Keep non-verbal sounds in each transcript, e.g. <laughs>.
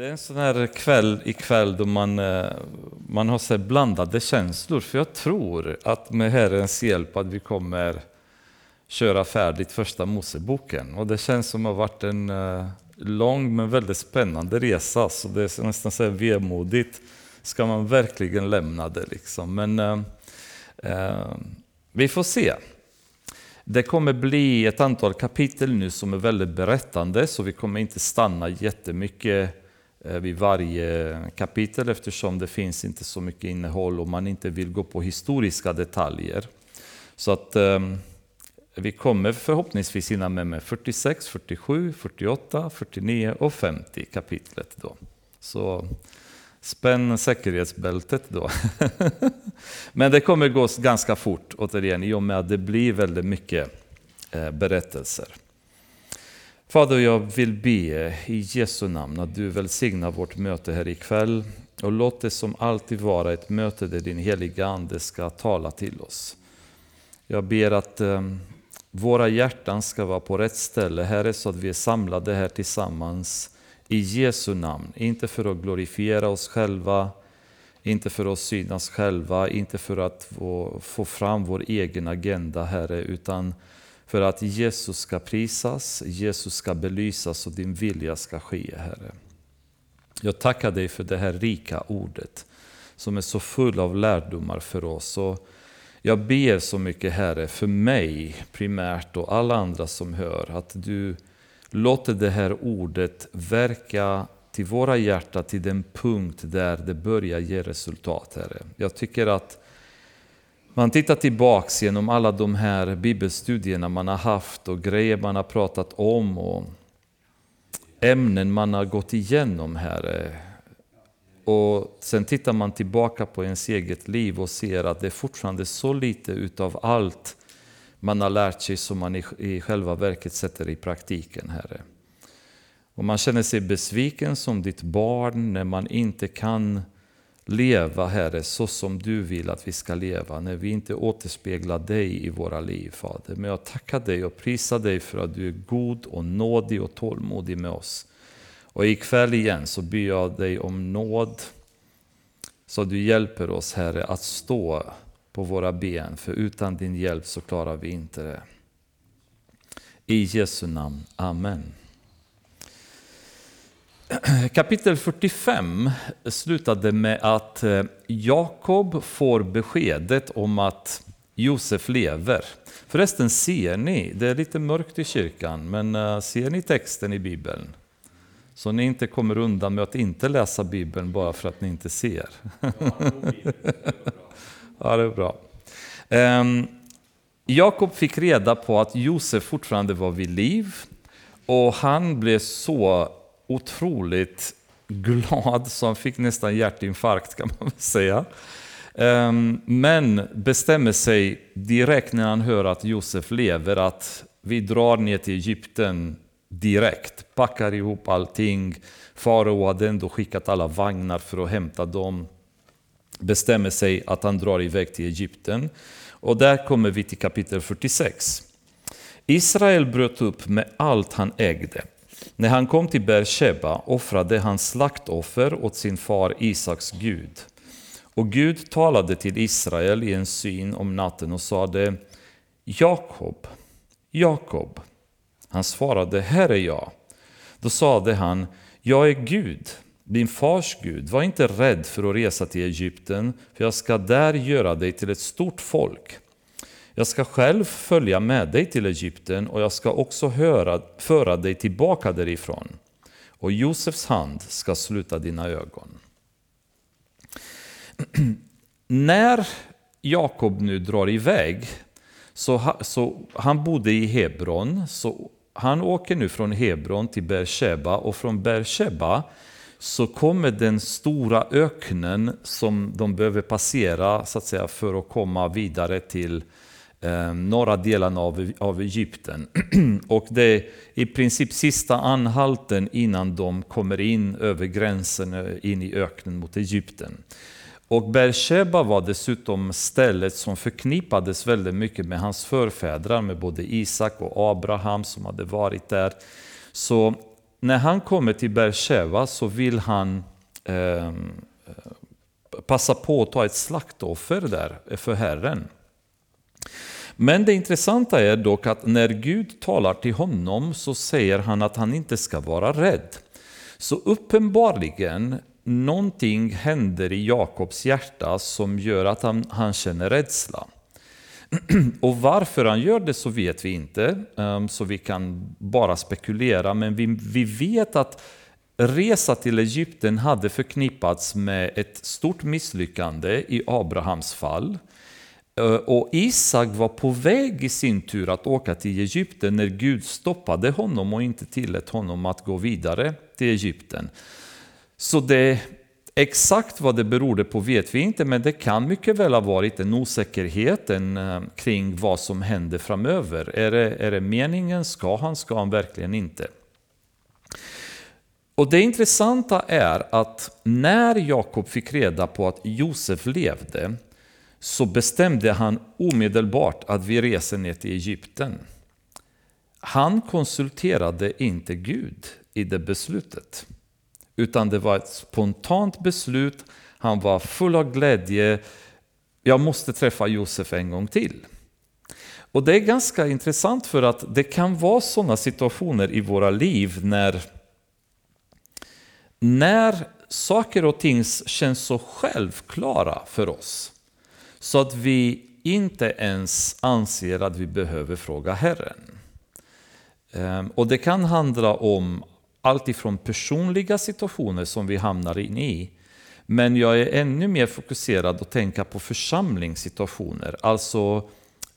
Det är en sån här kväll ikväll då man, eh, man har så blandade känslor. För jag tror att med Herrens hjälp att vi kommer köra färdigt första Moseboken. Och det känns som att det har varit en eh, lång men väldigt spännande resa. Så det är nästan så här vemodigt. Ska man verkligen lämna det liksom? Men eh, eh, vi får se. Det kommer bli ett antal kapitel nu som är väldigt berättande, så vi kommer inte stanna jättemycket Eh, vid varje kapitel eftersom det finns inte så mycket innehåll och man inte vill gå på historiska detaljer. Så att ehm, vi kommer förhoppningsvis hinna med, med 46, 47, 48, 49 och 50 kapitlet. Då. Så spänn säkerhetsbältet då. <laughs> Men det kommer gå ganska fort återigen i och med att det blir väldigt mycket eh, berättelser. Fader, jag vill be i Jesu namn att du välsignar vårt möte här ikväll och låt det som alltid vara ett möte där din heliga Ande ska tala till oss. Jag ber att ehm, våra hjärtan ska vara på rätt ställe, Herre, så att vi är samlade här tillsammans i Jesu namn. Inte för att glorifiera oss själva, inte för att synas själva, inte för att få, få fram vår egen agenda, Herre, utan för att Jesus ska prisas, Jesus ska belysas och din vilja ska ske, Herre. Jag tackar dig för det här rika ordet som är så full av lärdomar för oss. Och jag ber så mycket Herre, för mig primärt och alla andra som hör, att du låter det här ordet verka till våra hjärtan till den punkt där det börjar ge resultat, Herre. Jag tycker att man tittar tillbaks genom alla de här bibelstudierna man har haft och grejer man har pratat om och ämnen man har gått igenom här. Och sen tittar man tillbaka på ens eget liv och ser att det är fortfarande så lite utav allt man har lärt sig som man i själva verket sätter i praktiken, Herre. Och man känner sig besviken som ditt barn när man inte kan leva, Herre, så som du vill att vi ska leva, när vi inte återspeglar dig i våra liv, Fader. Men jag tackar dig och prisar dig för att du är god och nådig och tålmodig med oss. Och ikväll igen så ber jag dig om nåd, så du hjälper oss, Herre, att stå på våra ben, för utan din hjälp så klarar vi inte det. I Jesu namn. Amen. <clears throat> Kapitel 45 slutade med att eh, Jakob får beskedet om att Josef lever. Förresten, ser ni, det är lite mörkt i kyrkan, men eh, ser ni texten i Bibeln? Så ni inte kommer undan med att inte läsa Bibeln bara för att ni inte ser. <laughs> Ja, det är bra. Ehm, Jakob fick reda på att Josef fortfarande var vid liv och han blev så otroligt glad så han fick nästan hjärtinfarkt kan man säga. Ehm, men bestämmer sig direkt när han hör att Josef lever att vi drar ner till Egypten direkt, packar ihop allting. Farao hade ändå skickat alla vagnar för att hämta dem. Bestämmer sig att han drar iväg till Egypten. Och där kommer vi till kapitel 46. Israel bröt upp med allt han ägde. När han kom till Beersheba offrade han slaktoffer åt sin far Isaks Gud. Och Gud talade till Israel i en syn om natten och sade Jakob, Jakob. Han svarade, här är jag. Då sade han, jag är Gud, din fars Gud. Var inte rädd för att resa till Egypten, för jag ska där göra dig till ett stort folk. Jag ska själv följa med dig till Egypten och jag ska också höra, föra dig tillbaka därifrån. Och Josefs hand ska sluta dina ögon. <clears throat> När Jakob nu drar iväg, så, så han bodde i Hebron, så han åker nu från Hebron till Beersheba och från Beersheba så kommer den stora öknen som de behöver passera så att säga, för att komma vidare till eh, Eh, norra delen av, av Egypten. <clears throat> och det är i princip sista anhalten innan de kommer in över gränsen eh, in i öknen mot Egypten. Och Beersheba var dessutom stället som förknippades väldigt mycket med hans förfäder, med både Isak och Abraham som hade varit där. Så när han kommer till Beersheba så vill han eh, passa på att ta ett slaktoffer där för Herren. Men det intressanta är dock att när Gud talar till honom så säger han att han inte ska vara rädd. Så uppenbarligen någonting händer i Jakobs hjärta som gör att han, han känner rädsla. <clears throat> Och varför han gör det så vet vi inte, ehm, så vi kan bara spekulera. Men vi, vi vet att resa till Egypten hade förknippats med ett stort misslyckande i Abrahams fall. Och Isak var på väg i sin tur att åka till Egypten när Gud stoppade honom och inte tillät honom att gå vidare till Egypten. Så det Exakt vad det berodde på vet vi inte, men det kan mycket väl ha varit en osäkerhet eh, kring vad som händer framöver. Är det, är det meningen? Ska han? Ska han verkligen inte? Och Det intressanta är att när Jakob fick reda på att Josef levde så bestämde han omedelbart att vi reser ner till Egypten. Han konsulterade inte Gud i det beslutet. Utan det var ett spontant beslut. Han var full av glädje. Jag måste träffa Josef en gång till. Och det är ganska intressant för att det kan vara sådana situationer i våra liv när, när saker och ting känns så självklara för oss. Så att vi inte ens anser att vi behöver fråga Herren. Ehm, och det kan handla om allt ifrån personliga situationer som vi hamnar in i, men jag är ännu mer fokuserad att tänka på församlingssituationer, alltså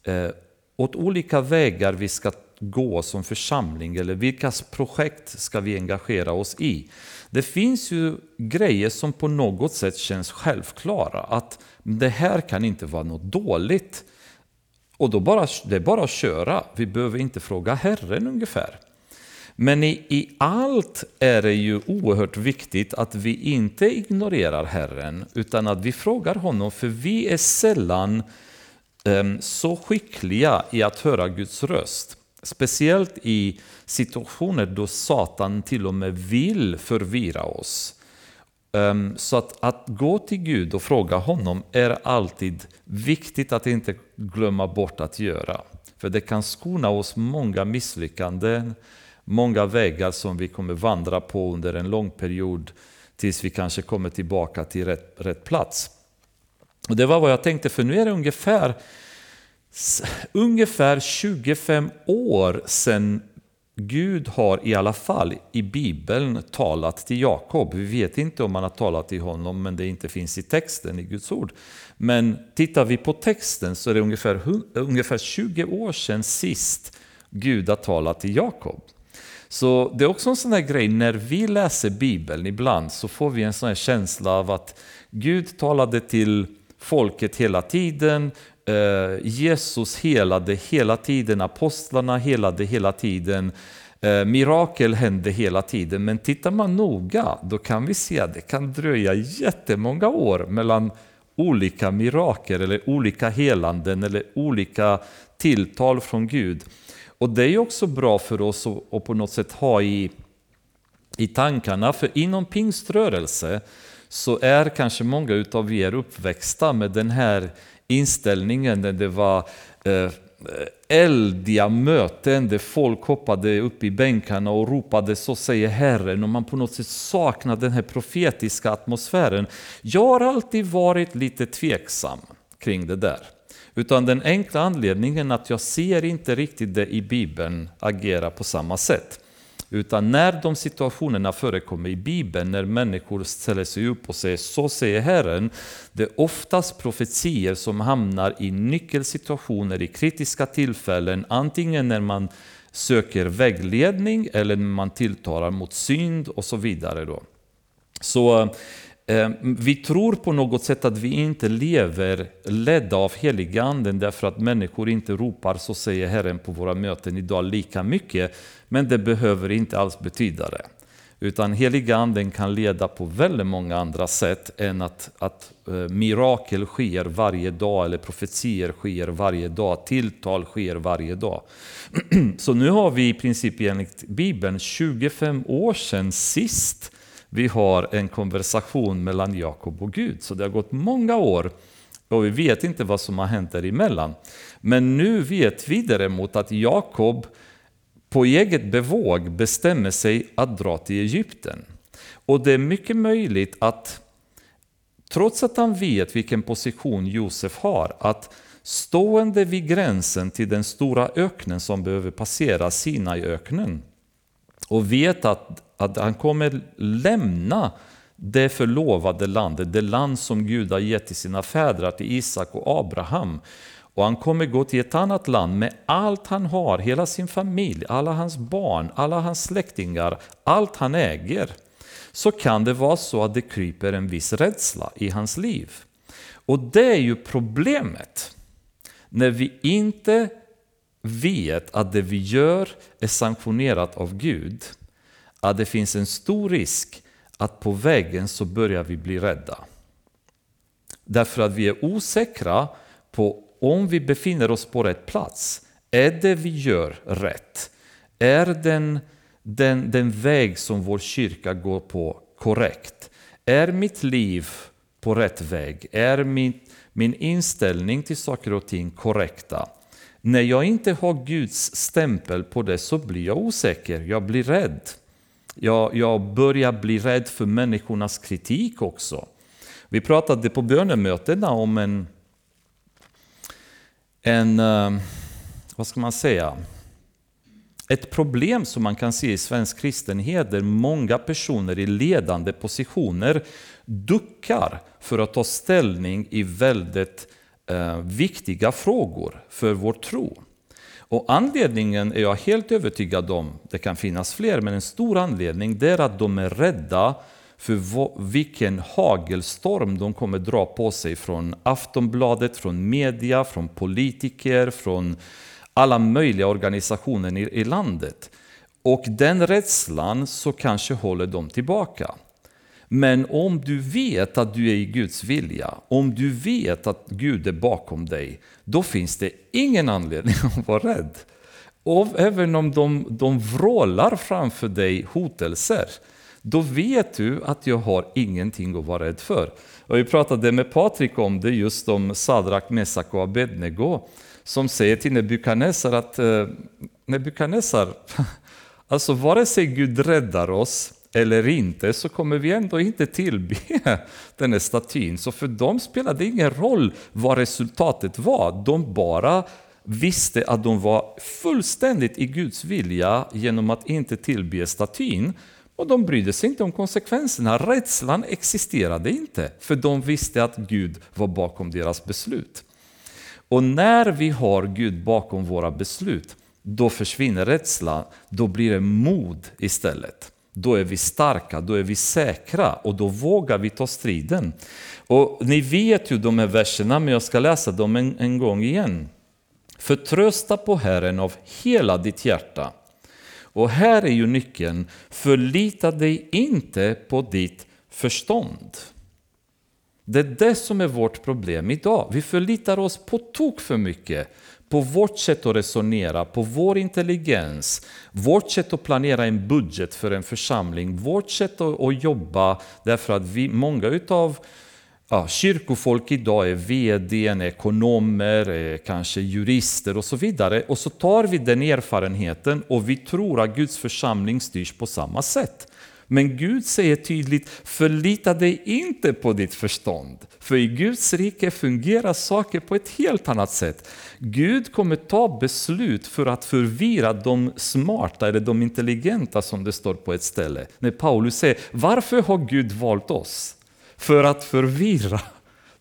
eh, åt olika vägar vi ska gå som församling eller vilka projekt ska vi engagera oss i. Det finns ju grejer som på något sätt känns självklara, att det här kan inte vara något dåligt. Och då bara, det är bara att köra, vi behöver inte fråga Herren ungefär. Men i, i allt är det ju oerhört viktigt att vi inte ignorerar Herren, utan att vi frågar honom, för vi är sällan um, så skickliga i att höra Guds röst. Speciellt i situationer då Satan till och med vill förvirra oss. Ehm, så att, att gå till Gud och fråga honom är alltid viktigt att inte glömma bort att göra. För det kan skona oss många misslyckanden, många vägar som vi kommer vandra på under en lång period tills vi kanske kommer tillbaka till rätt, rätt plats. Och Det var vad jag tänkte, för nu är det ungefär, ungefär 25 år sedan Gud har i alla fall i Bibeln talat till Jakob. Vi vet inte om han har talat till honom, men det inte finns i texten i Guds ord. Men tittar vi på texten så är det ungefär, ungefär 20 år sedan sist Gud har talat till Jakob. Så det är också en sån där grej, när vi läser Bibeln ibland så får vi en sån här känsla av att Gud talade till folket hela tiden, eh, Jesus helade hela tiden, apostlarna helade hela tiden, eh, mirakel hände hela tiden. Men tittar man noga då kan vi se att det kan dröja jättemånga år mellan olika mirakel eller olika helanden eller olika tilltal från Gud. Och det är också bra för oss att på något sätt ha i, i tankarna, för inom pingströrelse så är kanske många utav er uppväxta med den här inställningen när det var eh, eldiga möten där folk hoppade upp i bänkarna och ropade så säger Herren och man på något sätt saknar den här profetiska atmosfären. Jag har alltid varit lite tveksam kring det där. Utan den enkla anledningen att jag ser inte riktigt det i Bibeln agera på samma sätt. Utan när de situationerna förekommer i Bibeln, när människor ställer sig upp och säger så säger Herren, det är oftast profetier som hamnar i nyckelsituationer, i kritiska tillfällen, antingen när man söker vägledning eller när man tilltalar mot synd och så vidare. Då. Så Eh, vi tror på något sätt att vi inte lever ledda av heliganden därför att människor inte ropar så säger Herren på våra möten idag lika mycket. Men det behöver inte alls betyda det. Utan heliga anden kan leda på väldigt många andra sätt än att, att eh, mirakel sker varje dag eller profetier sker varje dag, tilltal sker varje dag. <clears throat> Så nu har vi i princip enligt Bibeln 25 år sedan sist vi har en konversation mellan Jakob och Gud. Så det har gått många år och vi vet inte vad som har hänt däremellan. Men nu vet vi däremot att Jakob på eget bevåg bestämmer sig att dra till Egypten. Och det är mycket möjligt att, trots att han vet vilken position Josef har, att stående vid gränsen till den stora öknen som behöver passera Sinaiöknen och vet att, att han kommer lämna det förlovade landet, det land som Gud har gett till sina fäder, till Isak och Abraham. Och han kommer gå till ett annat land med allt han har, hela sin familj, alla hans barn, alla hans släktingar, allt han äger. Så kan det vara så att det kryper en viss rädsla i hans liv. Och det är ju problemet. När vi inte vet att det vi gör är sanktionerat av Gud, att det finns en stor risk att på vägen så börjar vi bli rädda. Därför att vi är osäkra på om vi befinner oss på rätt plats. Är det vi gör rätt? Är den, den, den väg som vår kyrka går på korrekt? Är mitt liv på rätt väg? Är min, min inställning till saker och ting korrekta? När jag inte har Guds stämpel på det så blir jag osäker, jag blir rädd. Jag, jag börjar bli rädd för människornas kritik också. Vi pratade på bönemötena om en, en, ehm, vad ska man säga, ett problem som man kan se i svensk kristenhet där många personer i ledande positioner duckar för att ta ställning i väldigt eh, viktiga frågor för vår tro. Och anledningen är jag helt övertygad om, det kan finnas fler, men en stor anledning det är att de är rädda för vilken hagelstorm de kommer dra på sig från Aftonbladet, från media, från politiker, från alla möjliga organisationer i landet. Och den rädslan så kanske håller dem tillbaka. Men om du vet att du är i Guds vilja, om du vet att Gud är bakom dig, då finns det ingen anledning <laughs> att vara rädd. Och även om de, de vrålar framför dig hotelser, då vet du att jag har ingenting att vara rädd för. Och jag pratade med Patrik om det, just om Sadrak, Mesak och Abednego, som säger till Nebukadnessar att eh, Nebukadnessar, <laughs> alltså vare sig Gud räddar oss eller inte så kommer vi ändå inte tillbe <laughs> den här statyn. Så för dem spelade det ingen roll vad resultatet var. De bara visste att de var fullständigt i Guds vilja genom att inte tillbe statyn. Och de brydde sig inte om konsekvenserna. Rädslan existerade inte, för de visste att Gud var bakom deras beslut. Och när vi har Gud bakom våra beslut, då försvinner rädslan, då blir det mod istället. Då är vi starka, då är vi säkra och då vågar vi ta striden. Och ni vet ju de här verserna, men jag ska läsa dem en, en gång igen. Förtrösta på Herren av hela ditt hjärta. Och här är ju nyckeln, förlita dig inte på ditt förstånd. Det är det som är vårt problem idag. Vi förlitar oss på tok för mycket på vårt sätt att resonera, på vår intelligens, vårt sätt att planera en budget för en församling, vårt sätt att, jobba, därför att vi, många utav ja, kyrkofolk idag är VD, ekonomer, kanske jurister och så vidare. Och så tar vi den erfarenheten och vi tror att Guds församling styrs på samma sätt. Men Gud säger tydligt, förlita dig inte på ditt förstånd. För i Guds rike fungerar saker på ett helt annat sätt. Gud kommer ta beslut för att förvirra de smarta eller de intelligenta som det står på ett ställe. När Paulus säger, varför har Gud valt oss? För att förvirra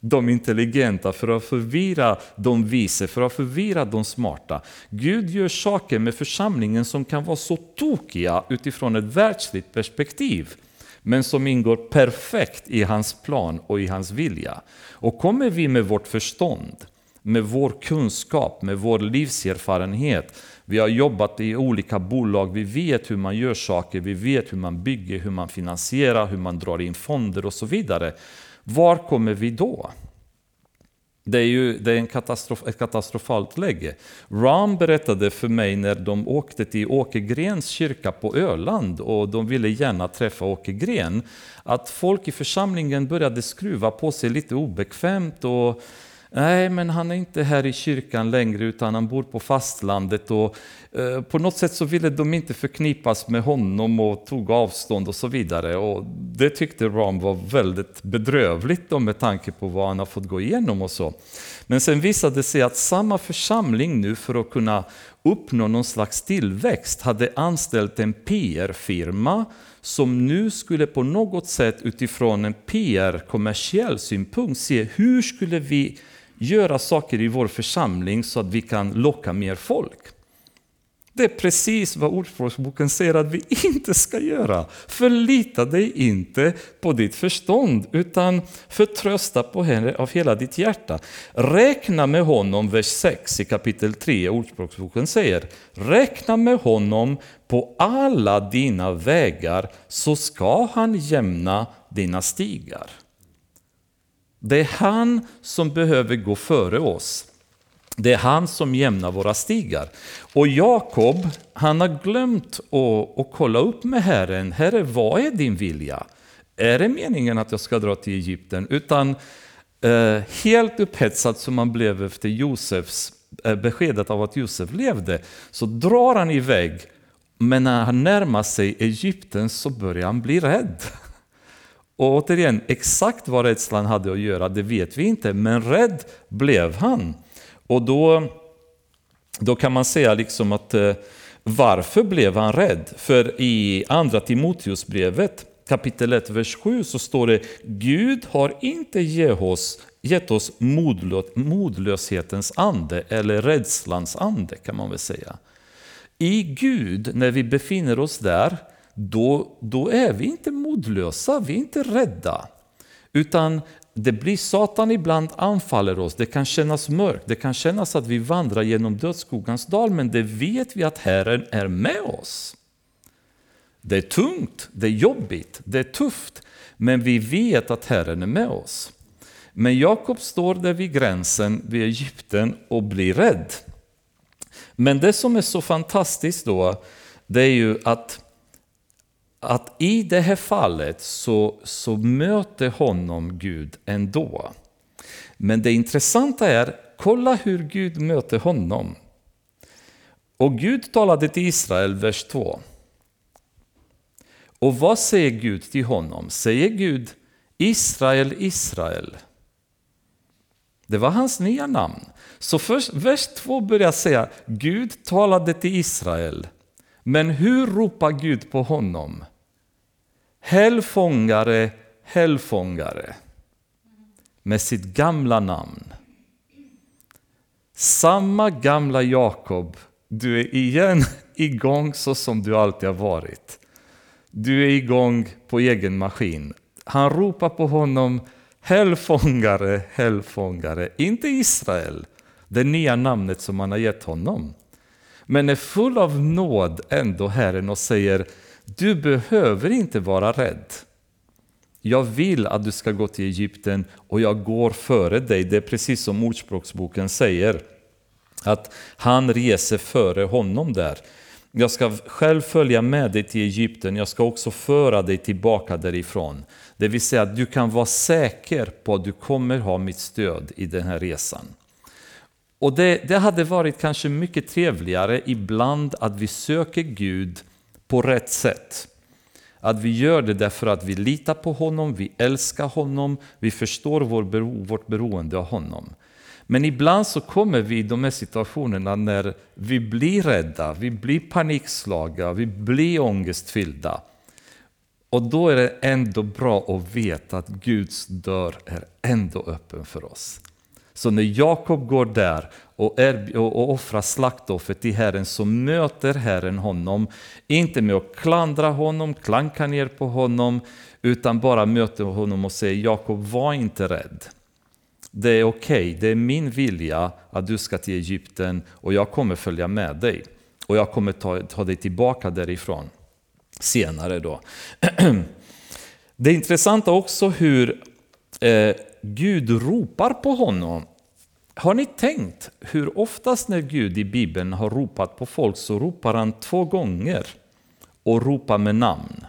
de intelligenta, för att förvirra de vise, för att förvirra de smarta. Gud gör saker med församlingen som kan vara så tokiga utifrån ett världsligt perspektiv men som ingår perfekt i hans plan och i hans vilja. Och kommer vi med vårt förstånd med vår kunskap, med vår livserfarenhet. Vi har jobbat i olika bolag, vi vet hur man gör saker, vi vet hur man bygger, hur man finansierar, hur man drar in fonder och så vidare. Var kommer vi då? Det är ju det är en katastrof, ett katastrofalt läge. Ram berättade för mig när de åkte till Åke Grens kyrka på Öland och de ville gärna träffa Åke Gren, att folk i församlingen började skruva på sig lite obekvämt och Nej, men han är inte här i kyrkan längre utan han bor på fastlandet och eh, på något sätt så ville de inte förknippas med honom och tog avstånd och så vidare. Och det tyckte Ram var väldigt bedrövligt då, med tanke på vad han har fått gå igenom och så. Men sen visade det sig att samma församling nu för att kunna uppnå någon slags tillväxt hade anställt en PR-firma som nu skulle på något sätt utifrån en PR-kommersiell synpunkt se hur skulle vi göra saker i vår församling så att vi kan locka mer folk. Det är precis vad Ordspråksboken säger att vi <laughs> inte ska göra. Förlita dig inte på ditt förstånd, utan förtrösta på henne av hela ditt hjärta. Räkna med honom, vers 6 i kapitel 3 Ordspråksboken säger. Räkna med honom på alla dina vägar, så ska han jämna dina stigar. Det är han som behöver gå före oss. Det är han som jämnar våra stigar. Och Jakob, han har glömt att, att kolla upp med Herren. Herre, vad är din vilja? Är det meningen att jag ska dra till Egypten? Utan eh, helt upphetsad som han blev efter Josefs eh, beskedet av att Josef levde, så drar han iväg. Men när han närmar sig Egypten så börjar han bli rädd. Och återigen, exakt vad rädslan hade att göra, det vet vi inte, men rädd blev han. Och då, då kan man säga liksom att eh, varför blev han rädd? För i andra Timoteusbrevet kapitel 1, vers 7 så står det Gud har inte gett oss, gett oss modlöshetens ande eller rädslans ande kan man väl säga. I Gud, när vi befinner oss där, då, då är vi inte modlösa, vi är inte rädda. Utan det blir Satan ibland anfaller oss, det kan kännas mörkt, det kan kännas att vi vandrar genom dödsskogans dal, men det vet vi att Herren är med oss. Det är tungt, det är jobbigt, det är tufft, men vi vet att Herren är med oss. Men Jakob står där vid gränsen vid Egypten och blir rädd. Men det som är så fantastiskt då, det är ju att att i det här fallet så, så möter honom Gud ändå. Men det intressanta är, kolla hur Gud möter honom. Och Gud talade till Israel, vers 2. Och vad säger Gud till honom? Säger Gud Israel, Israel? Det var hans nya namn. Så först, vers 2 börjar säga Gud talade till Israel. Men hur ropar Gud på honom? Hällfångare, hällfångare med sitt gamla namn. Samma gamla Jakob, du är igen <laughs> igång så som du alltid har varit. Du är igång på egen maskin. Han ropar på honom, hällfångare, hällfångare. Inte Israel, det nya namnet som han har gett honom. Men är full av nåd ändå Herren och säger, du behöver inte vara rädd. Jag vill att du ska gå till Egypten och jag går före dig. Det är precis som Ordspråksboken säger. Att han reser före honom där. Jag ska själv följa med dig till Egypten, jag ska också föra dig tillbaka därifrån. Det vill säga att du kan vara säker på att du kommer ha mitt stöd i den här resan. Och det, det hade varit kanske mycket trevligare ibland att vi söker Gud på rätt sätt. Att vi gör det därför att vi litar på honom, vi älskar honom, vi förstår vår bero, vårt beroende av honom. Men ibland så kommer vi i de här situationerna när vi blir rädda, vi blir panikslagna, vi blir ångestfyllda. Och då är det ändå bra att veta att Guds dörr är ändå öppen för oss. Så när Jakob går där och, är, och offrar slaktoffer till Herren så möter Herren honom, inte med att klandra honom, klanka ner på honom, utan bara möter honom och säger Jakob, var inte rädd. Det är okej, okay. det är min vilja att du ska till Egypten och jag kommer följa med dig. Och jag kommer ta, ta dig tillbaka därifrån senare då. <clears throat> Det är också hur eh, Gud ropar på honom. Har ni tänkt hur oftast när Gud i Bibeln har ropat på folk så ropar han två gånger och ropar med namn.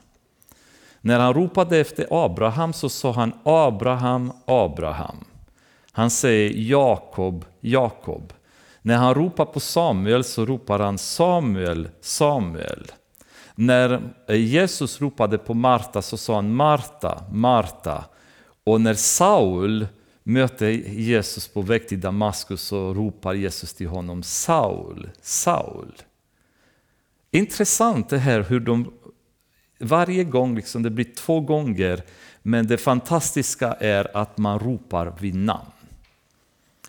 När han ropade efter Abraham så sa han Abraham, Abraham. Han säger Jakob, Jakob. När han ropar på Samuel så ropar han Samuel, Samuel. När Jesus ropade på Marta så sa han Marta, Marta. Och när Saul möter Jesus på väg till Damaskus så ropar Jesus till honom Saul, Saul. Intressant det här hur de varje gång, liksom, det blir två gånger, men det fantastiska är att man ropar vid namn.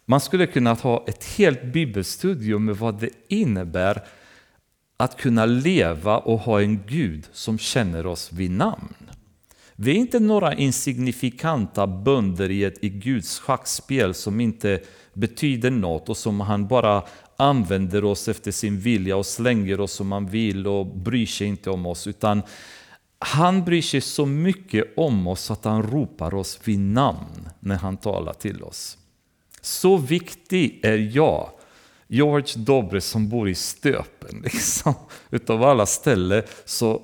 Man skulle kunna ha ett helt bibelstudium med vad det innebär att kunna leva och ha en Gud som känner oss vid namn. Vi är inte några insignifikanta bönder i ett i Guds schackspel som inte betyder något och som han bara använder oss efter sin vilja och slänger oss som han vill och bryr sig inte om oss. Utan han bryr sig så mycket om oss att han ropar oss vid namn när han talar till oss. Så viktig är jag, George Dobre som bor i Stöpen, <laughs> liksom, utav alla ställen. Så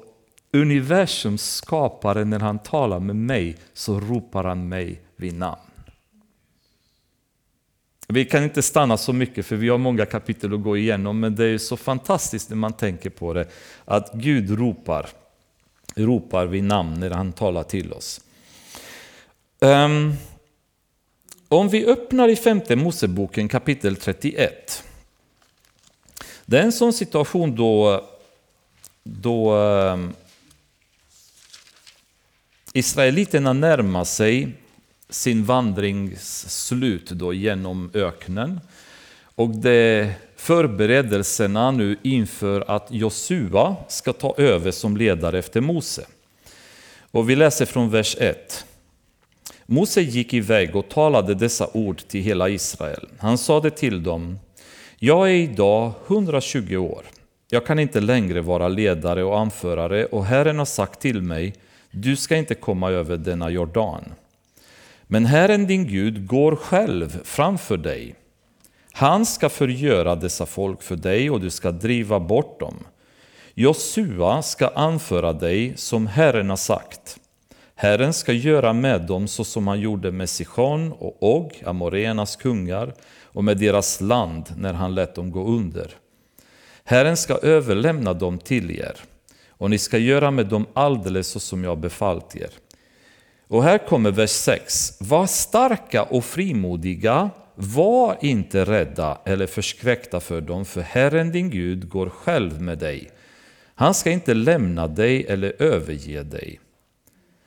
universums skapare, när han talar med mig, så ropar han mig vid namn. Vi kan inte stanna så mycket för vi har många kapitel att gå igenom, men det är så fantastiskt när man tänker på det, att Gud ropar, ropar vid namn när han talar till oss. Um, om vi öppnar i femte Moseboken kapitel 31. Det är en sån situation då, då um, Israeliterna närmar sig sin vandrings slut då genom öknen. Och det förberedelserna nu inför att Josua ska ta över som ledare efter Mose. Och vi läser från vers 1. Mose gick iväg och talade dessa ord till hela Israel. Han sade till dem, jag är idag 120 år. Jag kan inte längre vara ledare och anförare och Herren har sagt till mig, du ska inte komma över denna Jordan. Men Herren din Gud går själv framför dig. Han ska förgöra dessa folk för dig och du ska driva bort dem. Josua ska anföra dig som Herren har sagt. Herren ska göra med dem så som han gjorde med Sichon och Og, Amorenas kungar, och med deras land när han lät dem gå under. Herren ska överlämna dem till er, och ni ska göra med dem alldeles så som jag befallt er. Och här kommer vers 6. Var starka och frimodiga, var inte rädda eller förskräckta för dem, för Herren din Gud går själv med dig. Han ska inte lämna dig eller överge dig.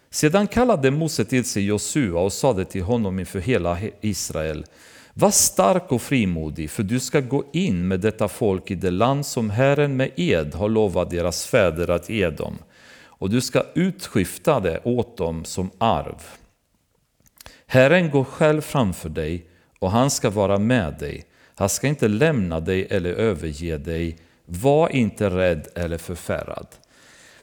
Sedan kallade Mose till sig Josua och sade till honom inför hela Israel var stark och frimodig, för du ska gå in med detta folk i det land som Herren med ed har lovat deras fäder att ge dem, och du ska utskifta det åt dem som arv. Herren går själv framför dig, och han ska vara med dig. Han ska inte lämna dig eller överge dig. Var inte rädd eller förfärad.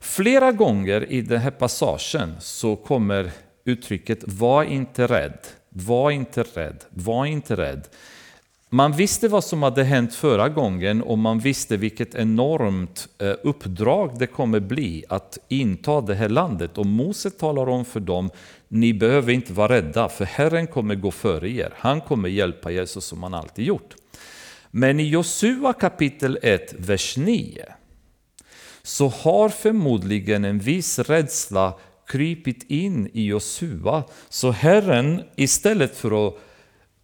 Flera gånger i den här passagen så kommer uttrycket var inte rädd, var inte rädd, var inte rädd. Man visste vad som hade hänt förra gången och man visste vilket enormt eh, uppdrag det kommer bli att inta det här landet. Och Mose talar om för dem, ni behöver inte vara rädda för Herren kommer gå före er. Han kommer hjälpa er så som han alltid gjort. Men i Josua kapitel 1, vers 9 så har förmodligen en viss rädsla krypit in i Josua. Så Herren, istället för att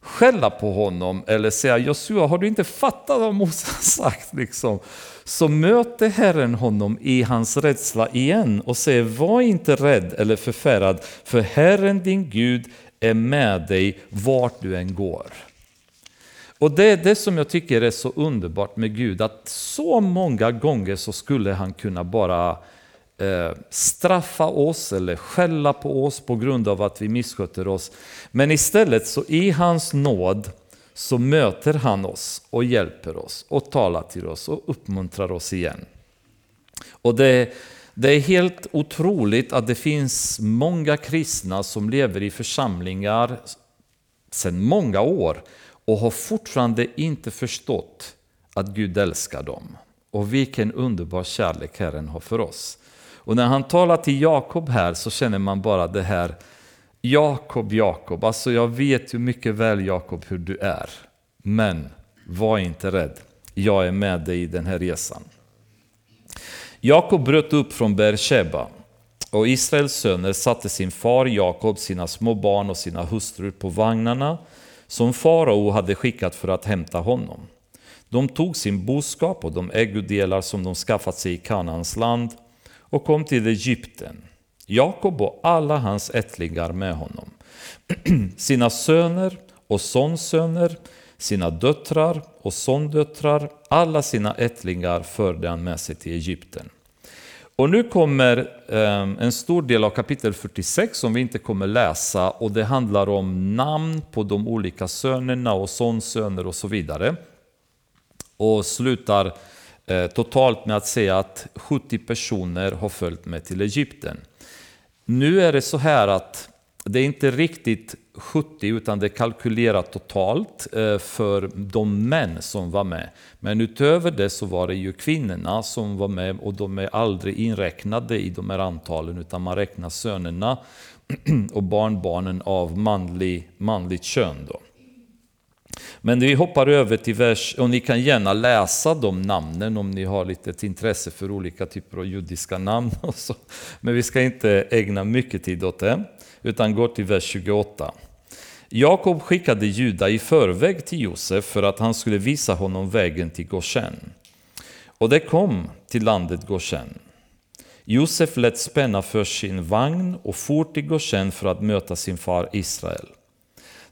skälla på honom eller säga Josua, har du inte fattat vad Mose har sagt? Liksom, så möter Herren honom i hans rädsla igen och säger var inte rädd eller förfärad, för Herren din Gud är med dig vart du än går. Och det är det som jag tycker är så underbart med Gud, att så många gånger så skulle han kunna bara Eh, straffa oss eller skälla på oss på grund av att vi missköter oss. Men istället så i hans nåd så möter han oss och hjälper oss och talar till oss och uppmuntrar oss igen. Och det, det är helt otroligt att det finns många kristna som lever i församlingar sedan många år och har fortfarande inte förstått att Gud älskar dem. Och vilken underbar kärlek Herren har för oss. Och när han talar till Jakob här så känner man bara det här Jakob, Jakob, alltså jag vet ju mycket väl Jakob hur du är. Men var inte rädd, jag är med dig i den här resan. Jakob bröt upp från Beersheba och Israels söner satte sin far Jakob, sina små barn och sina hustrur på vagnarna som farao hade skickat för att hämta honom. De tog sin boskap och de ägodelar som de skaffat sig i Kanaans land och kom till Egypten. Jakob och alla hans ättlingar med honom. <clears throat> Sina söner och sonsöner, sina döttrar och sondöttrar, alla sina ättlingar förde han med sig till Egypten. Och nu kommer ehm, en stor del av kapitel 46 som vi inte kommer läsa och det handlar om namn på de olika sönerna och sonsöner och så vidare. Och slutar Eh, totalt med att säga att 70 personer har följt med till Egypten. Nu är det så här att det är inte riktigt 70 utan det är kalkylerat totalt eh, för de män som var med. Men utöver det så var det ju kvinnorna som var med och de är aldrig inräknade i de här antalen utan man räknar sönerna <clears throat> och barnbarnen av manlig, manligt kön. Då. Men vi hoppar över till vers, och ni kan gärna läsa de namnen om ni har lite intresse för olika typer av judiska namn. <laughs> Och så. Men vi ska inte ägna mycket tid åt det, utan går till vers 28. Jakob skickade Juda i förväg till Josef för att han skulle visa honom vägen till Goshen. Och det kom till landet Goshen. Josef lät spänna för sin vagn och for till Goshen för att möta sin far Israel.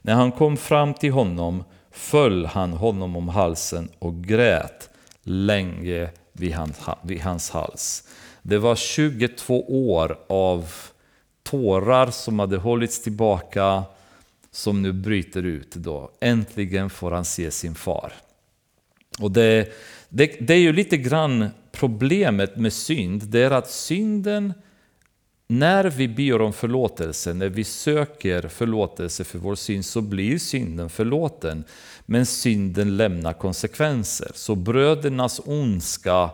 När han kom fram till honom föll han honom om halsen och grät länge vid hans, vid hans hals. Det var 22 år av tårar som hade hållits tillbaka som nu bryter ut. Då. Äntligen får han se sin far. Och det, det, det är ju lite grann problemet med synd, det är att synden när vi ber om förlåtelse, när vi söker förlåtelse för vår synd, så blir synden förlåten. Men synden lämnar konsekvenser. Så brödernas ondska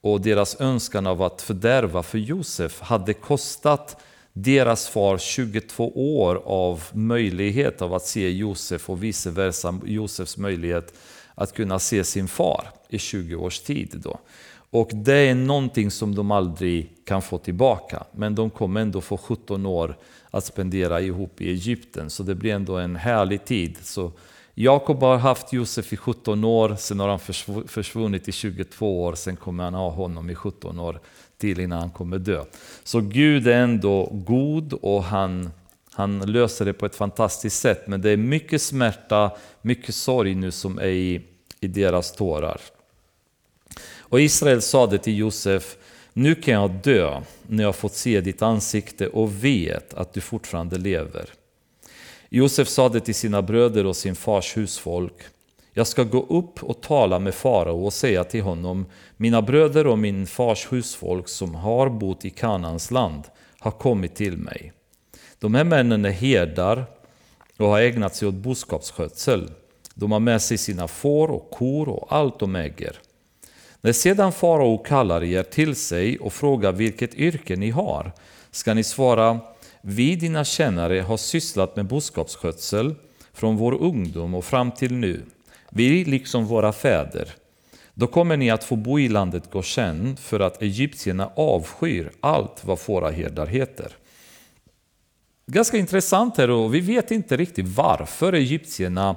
och deras önskan av att fördärva för Josef hade kostat deras far 22 år av möjlighet av att se Josef och vice versa, Josefs möjlighet att kunna se sin far i 20 års tid. Då. Och det är någonting som de aldrig kan få tillbaka. Men de kommer ändå få 17 år att spendera ihop i Egypten. Så det blir ändå en härlig tid. Så Jakob har haft Josef i 17 år, sen har han försvunnit i 22 år, sen kommer han ha honom i 17 år till innan han kommer dö. Så Gud är ändå god och han, han löser det på ett fantastiskt sätt. Men det är mycket smärta, mycket sorg nu som är i, i deras tårar. Och Israel sade till Josef, nu kan jag dö när jag fått se ditt ansikte och vet att du fortfarande lever. Josef sade till sina bröder och sin fars husfolk, jag ska gå upp och tala med farao och säga till honom, mina bröder och min fars husfolk som har bott i Kanans land har kommit till mig. De här männen är herdar och har ägnat sig åt boskapsskötsel. De har med sig sina får och kor och allt de äger. När sedan farao kallar er till sig och frågar vilket yrke ni har, ska ni svara vi dina tjänare har sysslat med boskapsskötsel från vår ungdom och fram till nu, vi liksom våra fäder. Då kommer ni att få bo i landet Goshen för att egyptierna avskyr allt vad fåraherdar heter. Ganska intressant här och vi vet inte riktigt varför egyptierna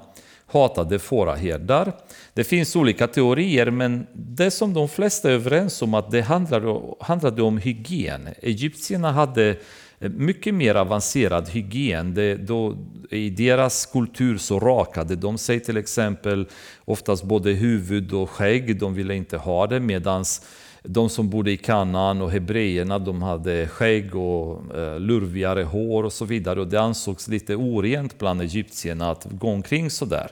hatade fåraherdar. Det finns olika teorier men det som de flesta är överens om att det handlade, handlade om hygien. Egyptierna hade eh, mycket mer avancerad hygien. Det, då, I deras kultur så rakade de sig till exempel oftast både huvud och skägg. De ville inte ha det medans de som bodde i Kanaan och hebreerna de hade skägg och eh, lurvigare hår och så vidare. Och det ansågs lite orent bland egyptierna att gå omkring sådär.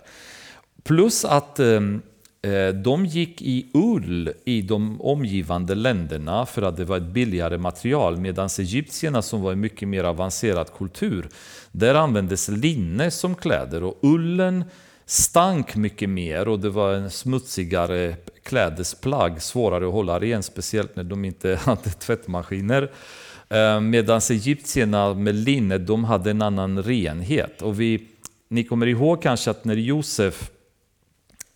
Plus att ehm, eh, de gick i ull i de omgivande länderna för att det var ett billigare material medan egyptierna som var en mycket mer avancerad kultur, där användes linne som kläder och ullen stank mycket mer och det var en smutsigare klädesplagg, svårare att hålla ren, speciellt när de inte <laughs> hade tvättmaskiner. Eh, medan egyptierna med linne, de hade en annan renhet. Och vi, ni kommer ihåg kanske att när Josef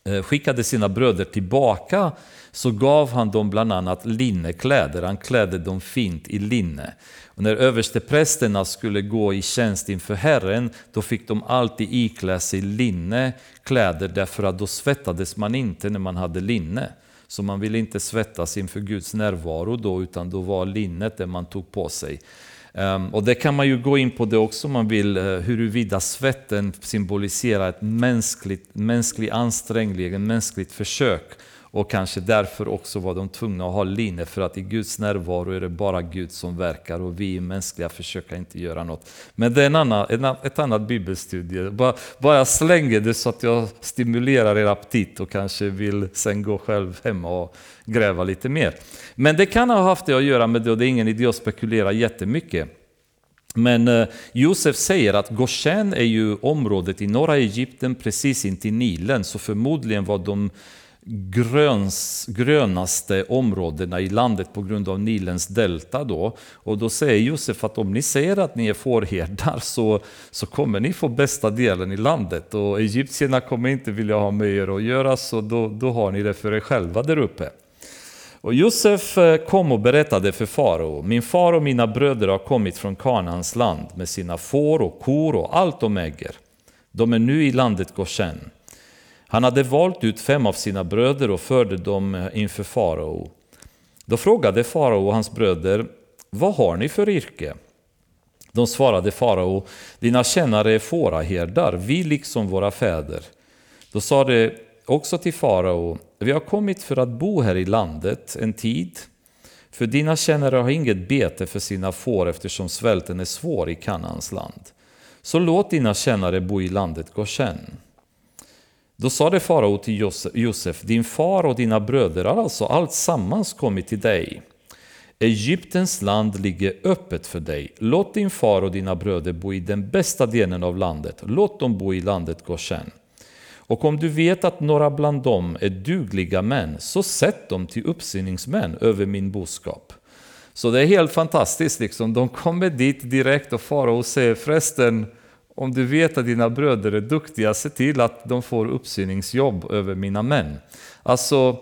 eh, skickade sina bröder tillbaka så gav han dem bland annat linnekläder. Han klädde dem fint i linne. När översteprästerna skulle gå i tjänst inför Herren, då fick de alltid iklä sig linnekläder därför att då svettades man inte när man hade linne. Så man ville inte svettas inför Guds närvaro då, utan då var linnet det man tog på sig. Ehm, och det kan man ju gå in på det också om man vill, eh, huruvida svetten symboliserar ett mänskligt, mänsklig ansträngning, ett mänskligt försök och kanske därför också var de tvungna att ha linne för att i Guds närvaro är det bara Gud som verkar och vi mänskliga försöker inte göra något. Men det är en annan, ett annat bibelstudie. Bara, bara jag slänger det så att jag stimulerar er aptit och kanske vill sen gå själv hemma och gräva lite mer. Men det kan ha haft det att göra med det och det är ingen idé att spekulera jättemycket. Men eh, Josef säger att Goshen är ju området i norra Egypten precis intill Nilen, så förmodligen var de gröns, grönaste områdena i landet på grund av Nilens delta. Då. Och då säger Josef att om ni säger att ni är fårherdar så, så kommer ni få bästa delen i landet. Och egyptierna kommer inte vilja ha med er att göra så då, då har ni det för er själva där uppe. Och Josef eh, kom och berättade för farao, min far och mina bröder har kommit från Kanaans land med sina får och kor och allt de äger. De är nu i landet Goshen. Han hade valt ut fem av sina bröder och förde dem eh, inför farao. Då frågade farao och hans bröder, vad har ni för yrke? De svarade farao, dina tjänare är fåraherdar, vi liksom våra fäder. Då sa de också till farao, vi har kommit för att bo här i landet en tid, för dina tjänare har inget bete för sina får eftersom svälten är svår i Kanaans land. Så låt dina tjänare bo i landet Goshen. Då sade farao till Josef, din far och dina bröder har alltså allt sammans kommit till dig. Egyptens land ligger öppet för dig. Låt din far och dina bröder bo i den bästa delen av landet. Låt dem bo i landet Goshen. Och om du vet att några bland dem är dugliga män, så sätt dem till uppsyningsmän över min boskap. Så det är helt fantastiskt, liksom. de kommer dit direkt och farao säger förresten, om du vet att dina bröder är duktiga, se till att de får uppsyningsjobb över mina män. Alltså,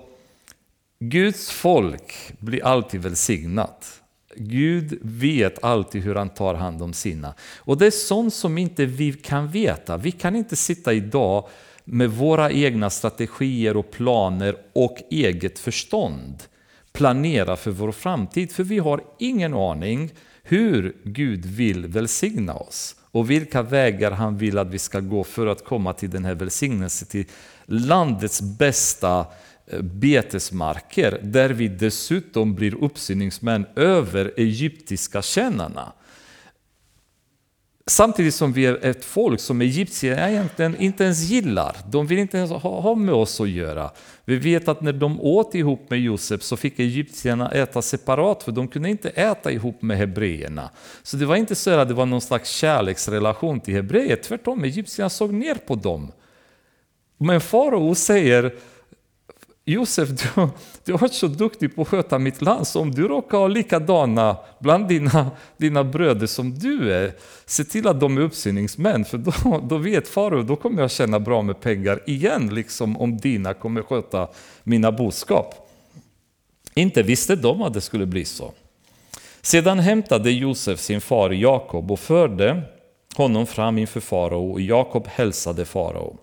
Guds folk blir alltid välsignat. Gud vet alltid hur han tar hand om sina. Och det är sånt som inte vi kan veta. Vi kan inte sitta idag med våra egna strategier och planer och eget förstånd planera för vår framtid, för vi har ingen aning hur Gud vill välsigna oss och vilka vägar han vill att vi ska gå för att komma till den här välsignelsen, till landets bästa eh, betesmarker, där vi dessutom blir uppsyningsmän över egyptiska tjänarna. Samtidigt som vi är ett folk som egyptierna egentligen inte ens gillar. De vill inte ens ha med oss att göra. Vi vet att när de åt ihop med Josef så fick egyptierna äta separat för de kunde inte äta ihop med hebreerna. Så det var inte så att det var någon slags kärleksrelation till hebreer, tvärtom, egyptierna såg ner på dem. Men farao säger Josef, du, du har varit så duktig på att sköta mitt land, så om du råkar ha likadana bland dina, dina bröder som du är, se till att de är uppsyningsmän, för då, då vet farao, då kommer jag tjäna bra med pengar igen, liksom om dina kommer sköta mina boskap. Inte visste de att det skulle bli så. Sedan hämtade Josef sin far Jakob och förde honom fram inför farao, och Jakob hälsade farao.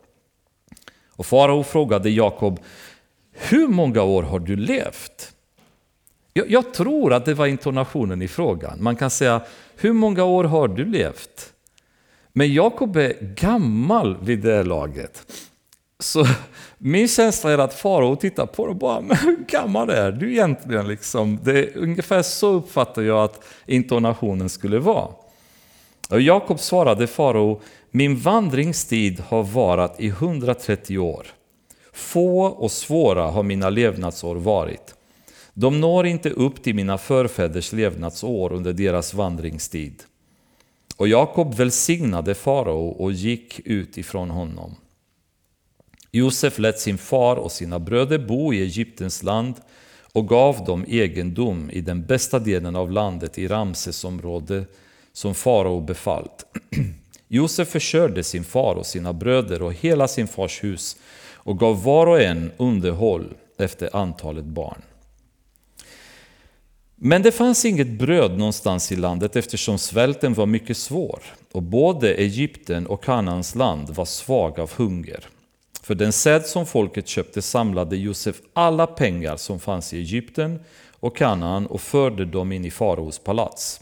Och farao frågade Jakob, hur många år har du levt? Jag, jag, tror att det var intonationen i frågan. Man kan säga, hur många år har du levt? Men Jakob är gammal vid det laget. Så min känsla är att farao tittar på det och bara, men hur gammal är du egentligen? Liksom, det är ungefär så uppfattar jag att intonationen skulle vara. Och Jakob svarade farao, min vandringstid har varat i 130 år. Få och svåra har mina levnadsår varit. De når inte upp till mina förfäders levnadsår under deras vandringstid. Och Jakob välsignade farao och gick ut ifrån honom. Josef lät sin far och sina bröder bo i Egyptens land och gav dem egendom i den bästa delen av landet i Ramses område som farao befallt. <clears throat> Josef försörjde sin far och sina bröder och hela sin fars hus och gav var och en underhåll efter antalet barn. Men det fanns inget bröd någonstans i landet eftersom svälten var mycket svår och både Egypten och Kanaans land var svaga av hunger. För den säd som folket köpte samlade Josef alla pengar som fanns i Egypten och Kanaan och förde dem in i faraos palats.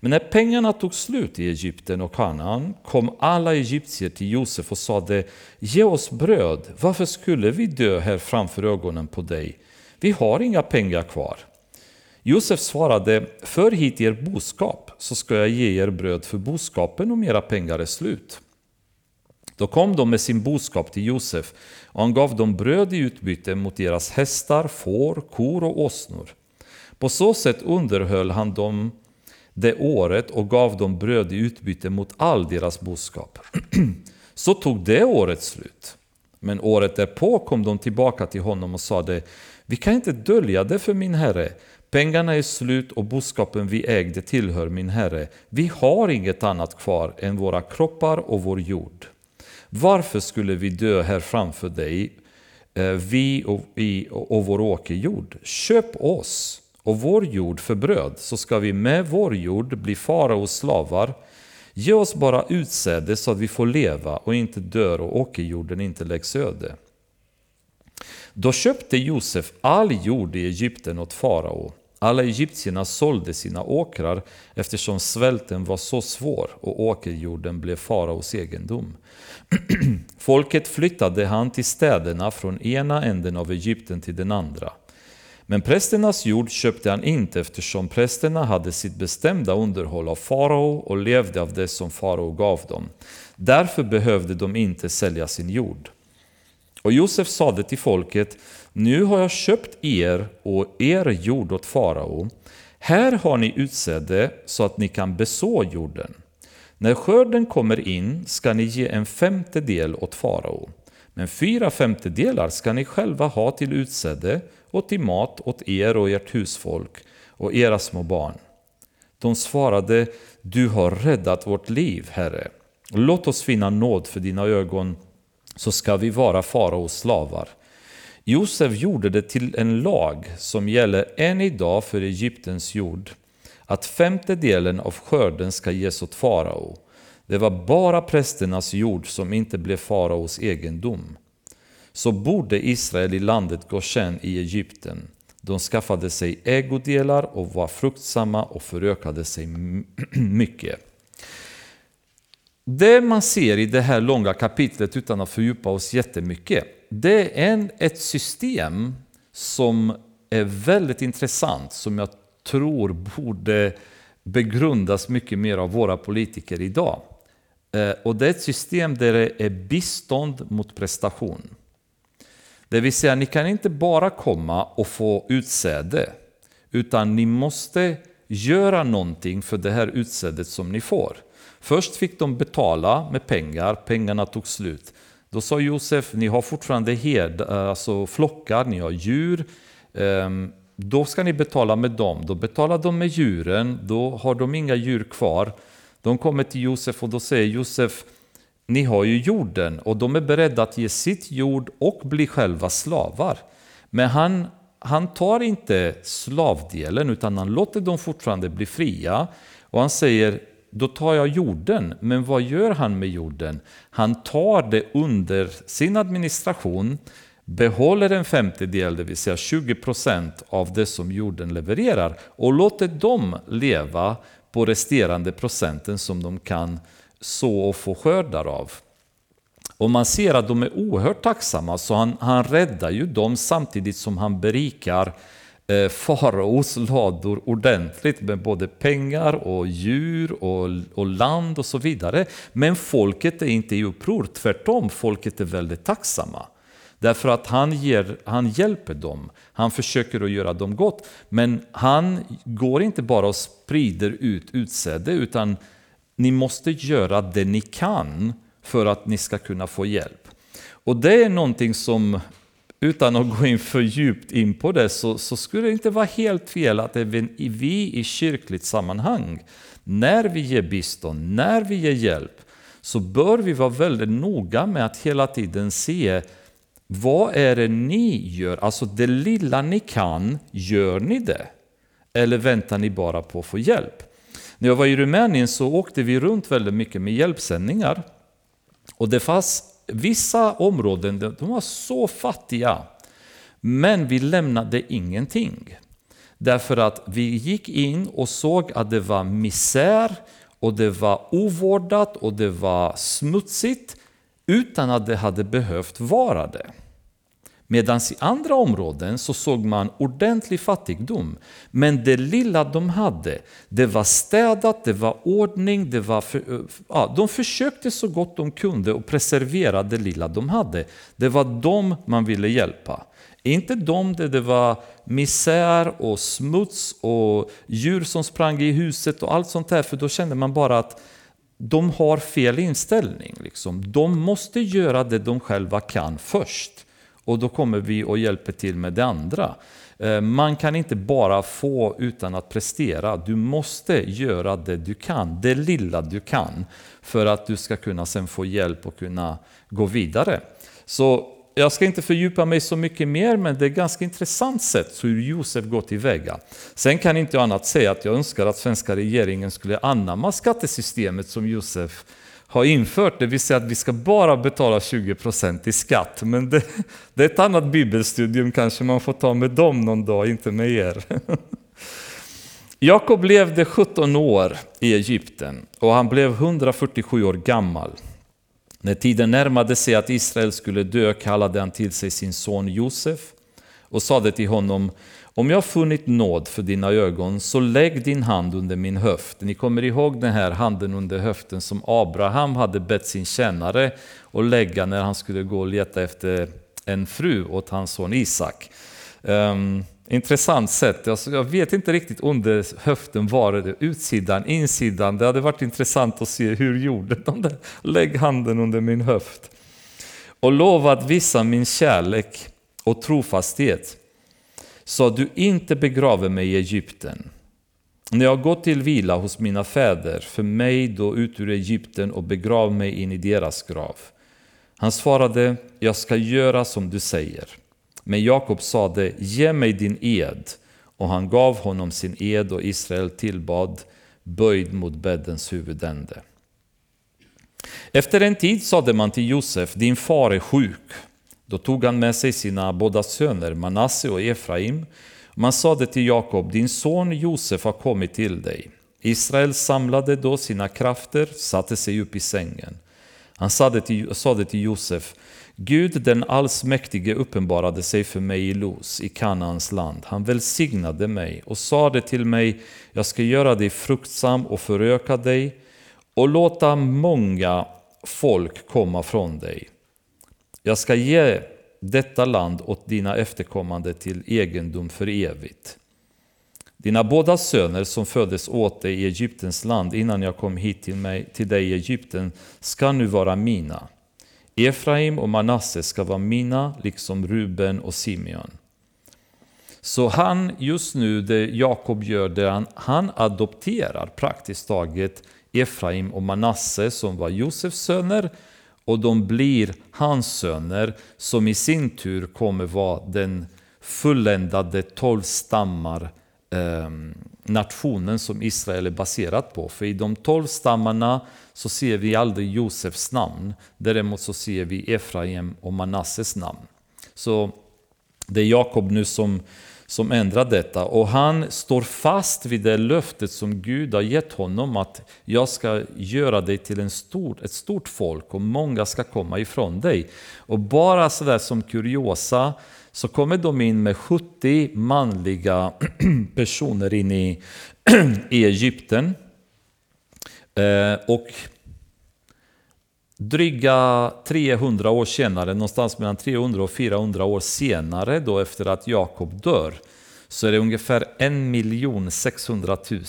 Men när pengarna tog slut i Egypten och Kanaan kom alla egyptier till Josef och sade Ge oss bröd, varför skulle vi dö här framför ögonen på dig? Vi har inga pengar kvar. Josef svarade För hit er boskap så ska jag ge er bröd för boskapen om era pengar är slut. Då kom de med sin boskap till Josef och han gav dem bröd i utbyte mot deras hästar, får, kor och åsnor. På så sätt underhöll han dem det året och gav dem bröd i utbyte mot all deras boskap. <clears throat> Så tog det året slut. Men året därpå kom de tillbaka till honom och sade Vi kan inte dölja det för min herre. Pengarna är slut och boskapen vi ägde tillhör min herre. Vi har inget annat kvar än våra kroppar och vår jord. Varför skulle vi dö här framför dig, eh, vi och, vi och vår åkerjord? Köp oss och vår jord för bröd, så ska vi med vår jord bli faraos slavar. Ge oss bara utsäde så att vi får leva och inte dör och åkerjorden inte läggs öde. Då köpte Josef all jord i Egypten åt farao. Alla egyptierna sålde sina åkrar eftersom svälten var så svår och åkerjorden blev faraos egendom. <clears throat> Folket flyttade han till städerna från ena änden av Egypten till den andra. Men prästernas jord köpte han inte eftersom prästerna hade sitt bestämda underhåll av farao och levde av det som farao gav dem. Därför behövde de inte sälja sin jord. Och Josef sade till folket, nu har jag köpt er och er jord åt farao. Här har ni utsäde så att ni kan beså jorden. När skörden kommer in ska ni ge en femtedel åt farao. Men fyra femtedelar ska ni själva ha till utsäde och till mat åt er och ert husfolk och era små barn. De svarade, du har räddat vårt liv, Herre. Låt oss finna nåd för dina ögon, så ska vi vara faraos slavar. Josef gjorde det till en lag som gäller än idag för Egyptens jord, att femtedelen av skörden ska ges åt farao. Det var bara prästernas jord som inte blev faraos egendom så bodde Israel i landet Goshen i Egypten. De skaffade sig ägodelar och var fruktsamma och förökade sig <clears throat> mycket. Det man ser i det här långa kapitlet, utan att fördjupa oss jättemycket, det är en, ett system som är väldigt intressant, som jag tror borde begrundas mycket mer av våra politiker idag. Eh, och det är ett system där det är bistånd mot prestation. Det vill säga, ni kan inte bara komma och få utsäde, utan ni måste göra någonting för det här utsädet som ni får. Först fick de betala med pengar, pengarna tog slut. Då sa Josef, ni har fortfarande hed, alltså flockar, ni har djur. Ehm, då ska ni betala med dem. Då betalar de med djuren, då har de inga djur kvar. De kommer till Josef och då säger Josef, ni har ju jorden och de är beredda att ge sitt jord och bli själva slavar. Men han, han tar inte slavdelen utan han låter dem fortfarande bli fria. Och han säger, då tar jag jorden. Men vad gör han med jorden? Han tar det under sin administration, behåller en femtedel, det vill säga 20 procent av det som jorden levererar och låter dem leva på resterande procenten som de kan så och få skördar av. Och man ser att de är oerhört tacksamma, så han, han räddar ju dem samtidigt som han berikar eh, faraos lador ordentligt med både pengar och djur och, och land och så vidare. Men folket är inte i uppror, tvärtom, folket är väldigt tacksamma. Därför att han, ger, han hjälper dem, han försöker att göra dem gott. Men han går inte bara och sprider ut utsäde, utan ni måste göra det ni kan för att ni ska kunna få hjälp. Och det är någonting som, utan att gå in för djupt in på det, så, så skulle det inte vara helt fel att även vi i kyrkligt sammanhang, när vi ger bistånd, när vi ger hjälp, så bör vi vara väldigt noga med att hela tiden se vad är det ni gör? Alltså det lilla ni kan, gör ni det? Eller väntar ni bara på att få hjälp? När jag var i Rumänien så åkte vi runt väldigt mycket med hjälpsändningar. Och det fanns vissa områden, de var så fattiga. Men vi lämnade ingenting. Därför att vi gick in och såg att det var misär och det var ovårdat och det var smutsigt utan att det hade behövt vara det. Medan i andra områden så såg man ordentlig fattigdom. Men det lilla de hade, det var städat, det var ordning, det var för, eh, ja, de försökte så gott de kunde att preservera det lilla de hade. Det var dem man ville hjälpa. Inte de där det var misär och smuts och djur som sprang i huset och allt sånt där, för då kände man bara att de har fel inställning. Liksom. De måste göra det de själva kan först. Och då kommer vi och hjälper till med det andra. Eh, man kan inte bara få utan att prestera. Du måste göra det du kan, det lilla du kan, för att du ska kunna sen få hjälp och kunna gå vidare. Så jag ska inte fördjupa mig så mycket mer, men det är ett ganska intressant sätt hur Josef går tillväga. Sen kan inte jag annat säga att jag önskar att svenska regeringen skulle anamma skattesystemet som Josef har infört, det vill säga att vi ska bara betala 20% i skatt. Men det, det, är ett annat bibelstudium, kanske man får ta med dem någon dag, inte med er. <laughs> Jakob levde 17 år i Egypten och han blev 147 år gammal. När tiden närmade sig att Israel skulle dö kallade han till sig sin son Josef och sade till honom om jag funnit nåd för dina ögon, så lägg din hand under min höft. Ni kommer ihåg den här handen under höften som Abraham hade bett sin tjänare att lägga när han skulle gå och leta efter en fru åt hans son Isak. Um, intressant sätt. Alltså, jag vet inte riktigt under höften var det utsidan, insidan. Det hade varit intressant att se hur gjorde de det. Lägg handen under min höft. Och lova att visa min kärlek och trofasthet så att du inte begraver mig i Egypten. När jag gått till vila hos mina fäder, för mig då ut ur Egypten och begrav mig in i deras grav. Han svarade, jag ska göra som du säger. Men Jakob sade, ge mig din ed. Och han gav honom sin ed och Israel tillbad, böjd mot bäddens huvudände. Efter en tid sade man till Josef, din far är sjuk. Då tog han med sig sina båda söner, Manasse och Efraim. Man sade till Jakob, din son Josef har kommit till dig. Israel samlade då sina krafter, satte sig upp i sängen. Han sade till, sade till Josef, Gud den allsmäktige uppenbarade sig för mig i Los, i Kanaans land. Han välsignade mig och sade till mig, jag ska göra dig fruktsam och föröka dig och låta många folk komma från dig. Jag ska ge detta land åt dina efterkommande till egendom för evigt. Dina båda söner som föddes åt dig i Egyptens land innan jag kom hit till, mig, till dig i Egypten ska nu vara mina. Efraim och Manasse ska vara mina, liksom Ruben och Simeon. Så han, just nu, det Jakob gör, det han, han adopterar praktiskt taget Efraim och Manasse som var Josefs söner och de blir hans söner som i sin tur kommer vara den fulländade tolv stammar eh, nationen som Israel är baserat på. För i de tolv stammarna så ser vi aldrig Josefs namn. Däremot så ser vi Efraim och Manasses namn. Så det är Jakob nu som, som ändrar detta. Och han står fast vid det löftet som Gud har gett honom att jag ska göra dig till en stor, ett stort folk och många ska komma ifrån dig. Och bara sådär som kuriosa så kommer de in med 70 manliga <clears throat> personer in i, i <clears throat> Egypten. Eh, och dryga 300 år senare, någonstans mellan 300 och 400 år senare, då efter att Jakob dör, så är det ungefär 1 600 000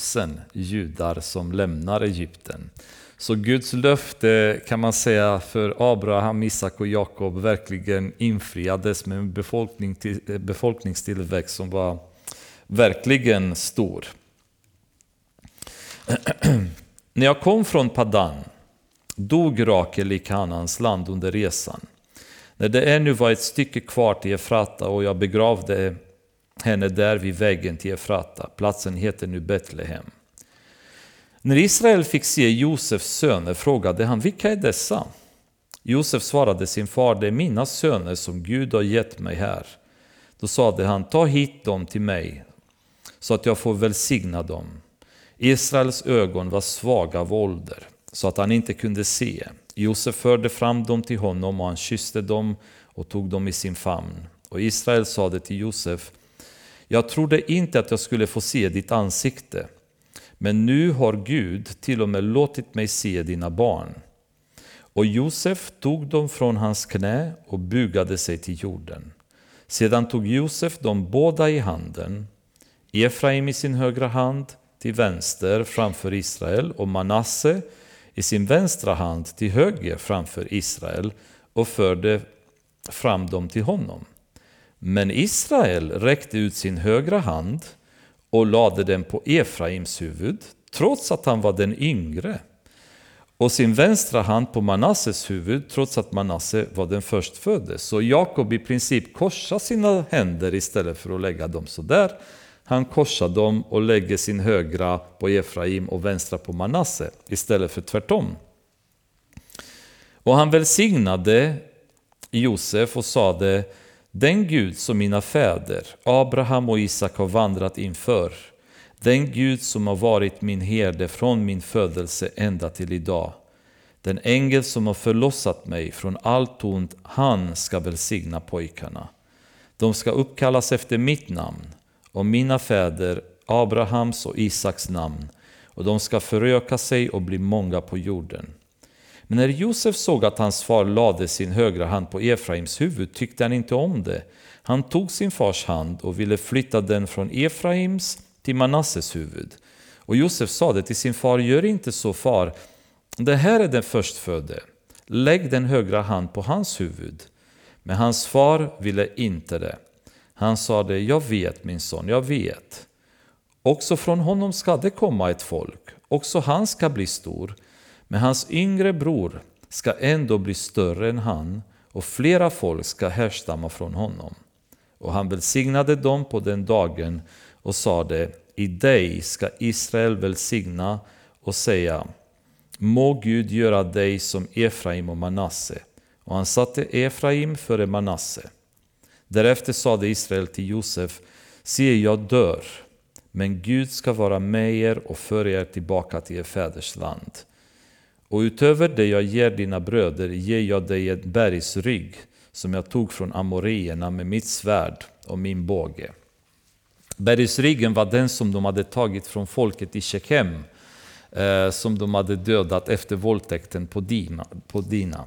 judar som lämnar Egypten. Så Guds löfte kan man säga för Abraham, Isak och Jakob verkligen infriades med en befolkning till, eh, befolkningstillväxt som var verkligen stor. <clears throat> När jag kom från Padan dog Rakel i Kanans land under resan. När det ännu var ett stycke kvar till Efrata och jag begravde henne där vid vägen till Efrata. Platsen heter nu Betlehem. När Israel fick se Josefs söner frågade han, vilka är dessa? Josef svarade sin far, det är mina söner som Gud har gett mig här. Då sade han, ta hit dem till mig så att jag får välsigna dem. Israels ögon var svaga av ålder så att han inte kunde se. Josef förde fram dem till honom och han kysste dem och tog dem i sin famn. Och Israel sade till Josef, jag trodde inte att jag skulle få se ditt ansikte, men nu har Gud till och med låtit mig se dina barn. Och Josef tog dem från hans knä och bugade sig till jorden. Sedan tog Josef dem båda i handen, Efraim i sin högra hand till vänster framför Israel och Manasse i sin vänstra hand till höger framför Israel och förde fram dem till honom. Men Israel räckte ut sin högra hand och lade den på Efraims huvud, trots att han var den yngre, och sin vänstra hand på Manasses huvud, trots att Manasse var den förstfödde. Så Jakob i princip korsar sina händer istället för att lägga dem så där. Han korsar dem och lägger sin högra på Efraim och vänstra på Manasse istället för tvärtom. Och han välsignade Josef och sade Den Gud som mina fäder, Abraham och Isak har vandrat inför, den Gud som har varit min herde från min födelse ända till idag, den ängel som har förlossat mig från allt ont, han ska välsigna pojkarna. De ska uppkallas efter mitt namn och mina fäder Abrahams och Isaks namn och de ska föröka sig och bli många på jorden. Men när Josef såg att hans far lade sin högra hand på Efraims huvud tyckte han inte om det. Han tog sin fars hand och ville flytta den från Efraims till Manasses huvud. Och Josef sade till sin far, gör inte så far, det här är den förstfödde. Lägg den högra hand på hans huvud. Men hans far ville inte det. Han sade, jag vet min son, jag vet. Också från honom ska det komma ett folk, också han ska bli stor. Men hans yngre bror ska ändå bli större än han och flera folk ska härstamma från honom. Och han välsignade dem på den dagen och sade, i dig ska Israel välsigna och säga, må Gud göra dig som Efraim och Manasse. Och han satte Efraim före Manasse. Därefter sade Israel till Josef, se jag dör, men Gud ska vara med er och föra er tillbaka till er fäders land. Och utöver det jag ger dina bröder ger jag dig ett bergsrygg som jag tog från amoreerna med mitt svärd och min båge. Bergsryggen var den som de hade tagit från folket i Shechem, eh, som de hade dödat efter våldtäkten på Dina. På Dina.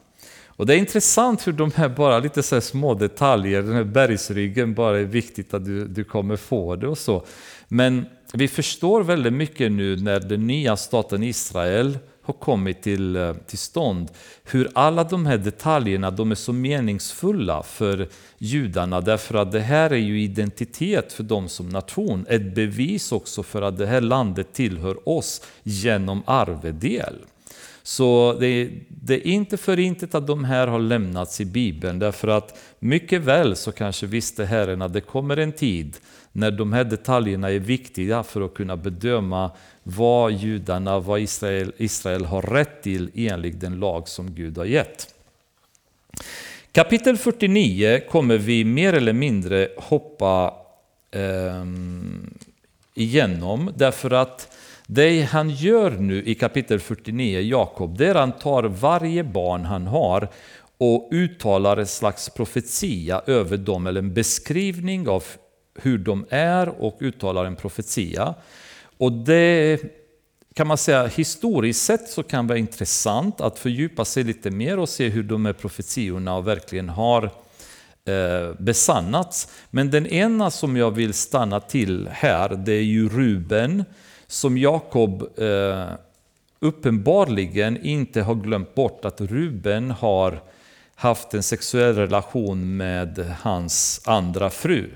Och det är intressant hur de här bara lite så små detaljer, den här bergsryggen, bara är viktigt att du, du kommer få det och så. Men vi förstår väldigt mycket nu när den nya staten Israel har kommit till, eh, till stånd, hur alla de här detaljerna de är så meningsfulla för judarna, därför att det här är ju identitet för dem som nation, ett bevis också för att det här landet tillhör oss genom arvedel. Så det, det, är inte för intet att de här har lämnats i Bibeln, därför att mycket väl så kanske visste Herren att det kommer en tid när de här detaljerna är viktiga för att kunna bedöma vad judarna, vad Israel, Israel har rätt till enligt den lag som Gud har gett. Kapitel 49 kommer vi mer eller mindre hoppa eh, igenom därför att det han gör nu i kapitel 49, Jakob, det är att han tar varje barn han har och uttalar en slags profetia över dem, eller en beskrivning av hur de är och uttalar en profetia. Och det kan man säga historiskt sett så kan det vara intressant att fördjupa sig lite mer och se hur de här profetiorna verkligen har eh, besannats. Men den ena som jag vill stanna till här, det är ju Ruben, som Jakob eh, uppenbarligen inte har glömt bort att Ruben har haft en sexuell relation med hans andra fru.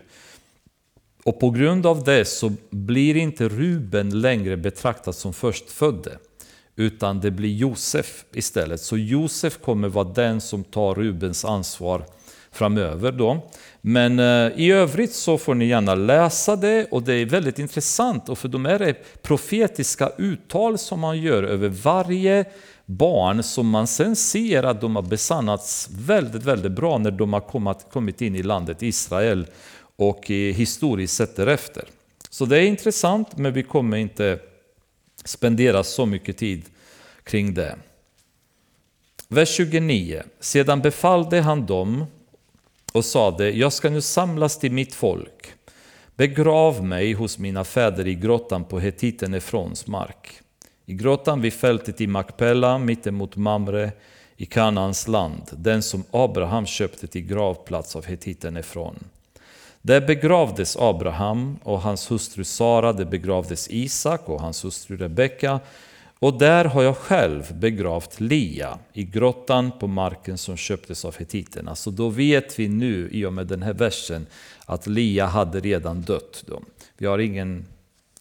Och på grund av det så blir inte Ruben längre betraktad som förstfödde, utan det blir Josef istället. Så Josef kommer vara den som tar Rubens ansvar framöver. Då. Men eh, i övrigt så får ni gärna läsa det och det är väldigt intressant och för de är det profetiska uttal som man gör över varje barn som man sen ser att de har besannats väldigt, väldigt bra när de har kommit in i landet Israel och historiskt sett därefter. Så det är intressant men vi kommer inte spendera så mycket tid kring det. Vers 29. Sedan befallde han dem och sade, jag ska nu samlas till mitt folk. Begrav mig hos mina fäder i grottan på hetiten Efrons mark. I grottan vid fältet i Makpella, mittemot Mamre, i Kanans land, den som Abraham köpte till gravplats av hetiten Efron. Där begravdes Abraham och hans hustru Sara, där begravdes Isak och hans hustru Rebecka, och där har jag själv begravt Lia i grottan på marken som köptes av hetiterna. Så då vet vi nu i och med den här versen att Lia hade redan dött. Då. Vi har ingen,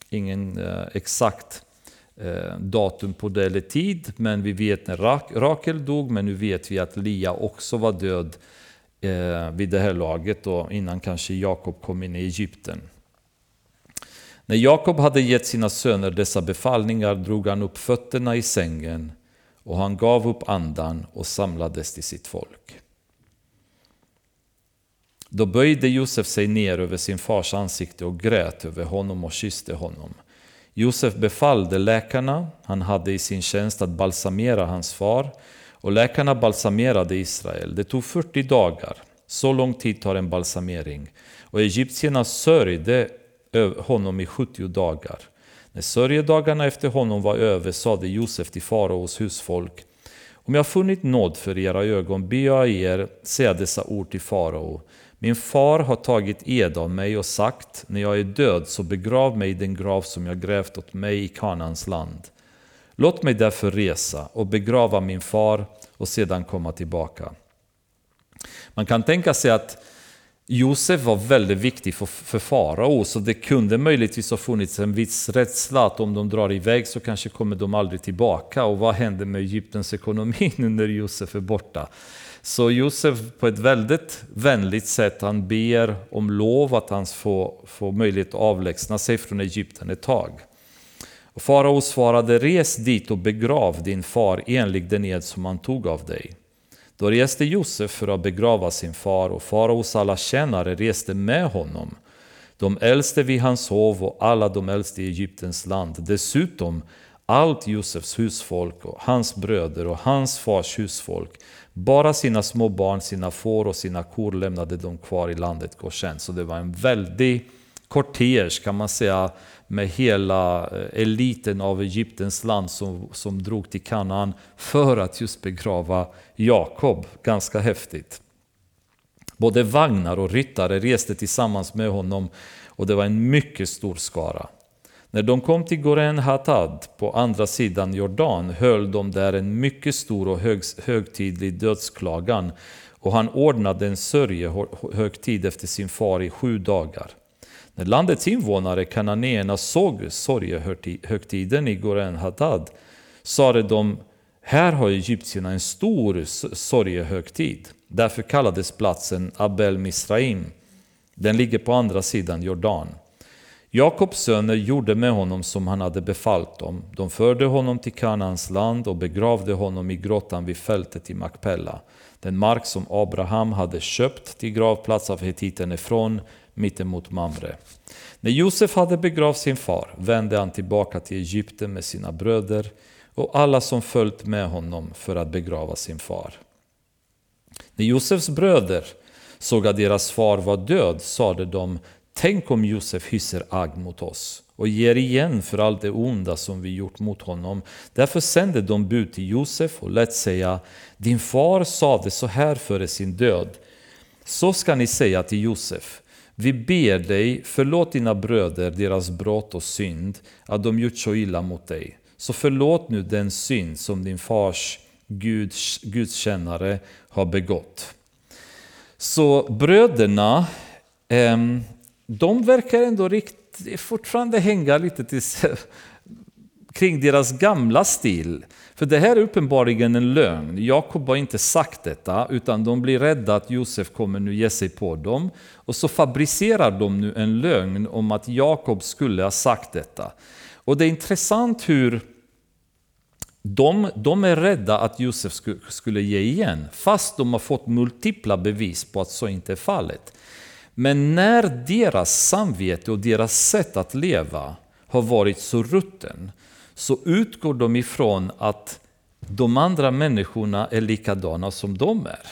ingen eh, exakt eh, datum på det eller tid, men vi vet när Rakel dog, men nu vet vi att Lia också var död eh, vid det här laget, då, innan kanske Jakob kom in i Egypten. När Jakob hade gett sina söner dessa befallningar drog han upp fötterna i sängen och han gav upp andan och samlades till sitt folk. Då böjde Josef sig ner över sin fars ansikte och grät över honom och kysste honom. Josef befallde läkarna han hade i sin tjänst att balsamera hans far och läkarna balsamerade Israel. Det tog 40 dagar. Så lång tid tar en balsamering. Och egyptierna sörjde honom i 70 dagar. När sörjedagarna efter honom var över sade Josef till faraos husfolk Om jag funnit nåd för era ögon ber jag er säga dessa ord till farao. Min far har tagit ed av mig och sagt när jag är död så begrav mig i den grav som jag grävt åt mig i Kanans land. Låt mig därför resa och begrava min far och sedan komma tillbaka. Man kan tänka sig att Josef var väldigt viktig för, för farao, så det kunde möjligtvis ha funnits en viss rädsla att om de drar iväg så kanske kommer de aldrig tillbaka. Och vad händer med Egyptens ekonomi <laughs> nu när Josef är borta? Så Josef på ett väldigt vänligt sätt, han ber om lov att han får, får möjlighet att avlägsna sig från Egypten ett tag. Och farao svarade, res dit och begrav din far enligt den ed som han tog av dig. Då reste Josef för att begrava sin far och faraos alla tjänare reste med honom. De äldste vid hans hov och alla de äldste i Egyptens land. Dessutom allt Josefs husfolk och hans bröder och hans fars husfolk. Bara sina små barn, sina får och sina kor lämnade de kvar i landet Goshen. Så det var en väldig kortege kan man säga med hela eh, eliten av Egyptens land som, som drog till Kanaan för att just begrava Jakob. Ganska häftigt. Både vagnar och ryttare reste tillsammans med honom och det var en mycket stor skara. När de kom till Goren Hatad på andra sidan Jordan höll de där en mycket stor och hög, högtidlig dödsklagan och han ordnade en sörjehögtid efter sin far i sju dagar. När landets invånare, kananéerna, såg sorgehögtiden i Goren Hadad sade de här har egyptierna en stor sorgehögtid. Därför kallades platsen Abel Misraim. Den ligger på andra sidan Jordan. Jakobs söner gjorde med honom som han hade befallt dem. De förde honom till Kanaans land och begravde honom i grottan vid fältet i Makpella, den mark som Abraham hade köpt till gravplats av hetiten ifrån mittemot Mamre. När Josef hade begravt sin far vände han tillbaka till Egypten med sina bröder och alla som följt med honom för att begrava sin far. När Josefs bröder såg att deras far var död sade de Tänk om Josef hyser agg mot oss och ger igen för allt det onda som vi gjort mot honom. Därför sände de bud till Josef och lät säga Din far sade så här före sin död. Så ska ni säga till Josef. Vi ber dig, förlåt dina bröder deras brott och synd, att de gjort så illa mot dig. Så förlåt nu den synd som din fars Guds, gudstjänare har begått. Så bröderna, ehm, de verkar ändå rikt, fortfarande hänga lite till, <laughs> kring deras gamla stil. För det här är uppenbarligen en lögn. Jakob har inte sagt detta, utan de blir rädda att Josef kommer nu ge sig på dem. Och så fabricerar de nu en lögn om att Jakob skulle ha sagt detta. Och det är intressant hur de, de är rädda att Josef skulle ge igen, fast de har fått multipla bevis på att så inte är fallet. Men när deras samvete och deras sätt att leva har varit så rutten, så utgår de ifrån att de andra människorna är likadana som de är.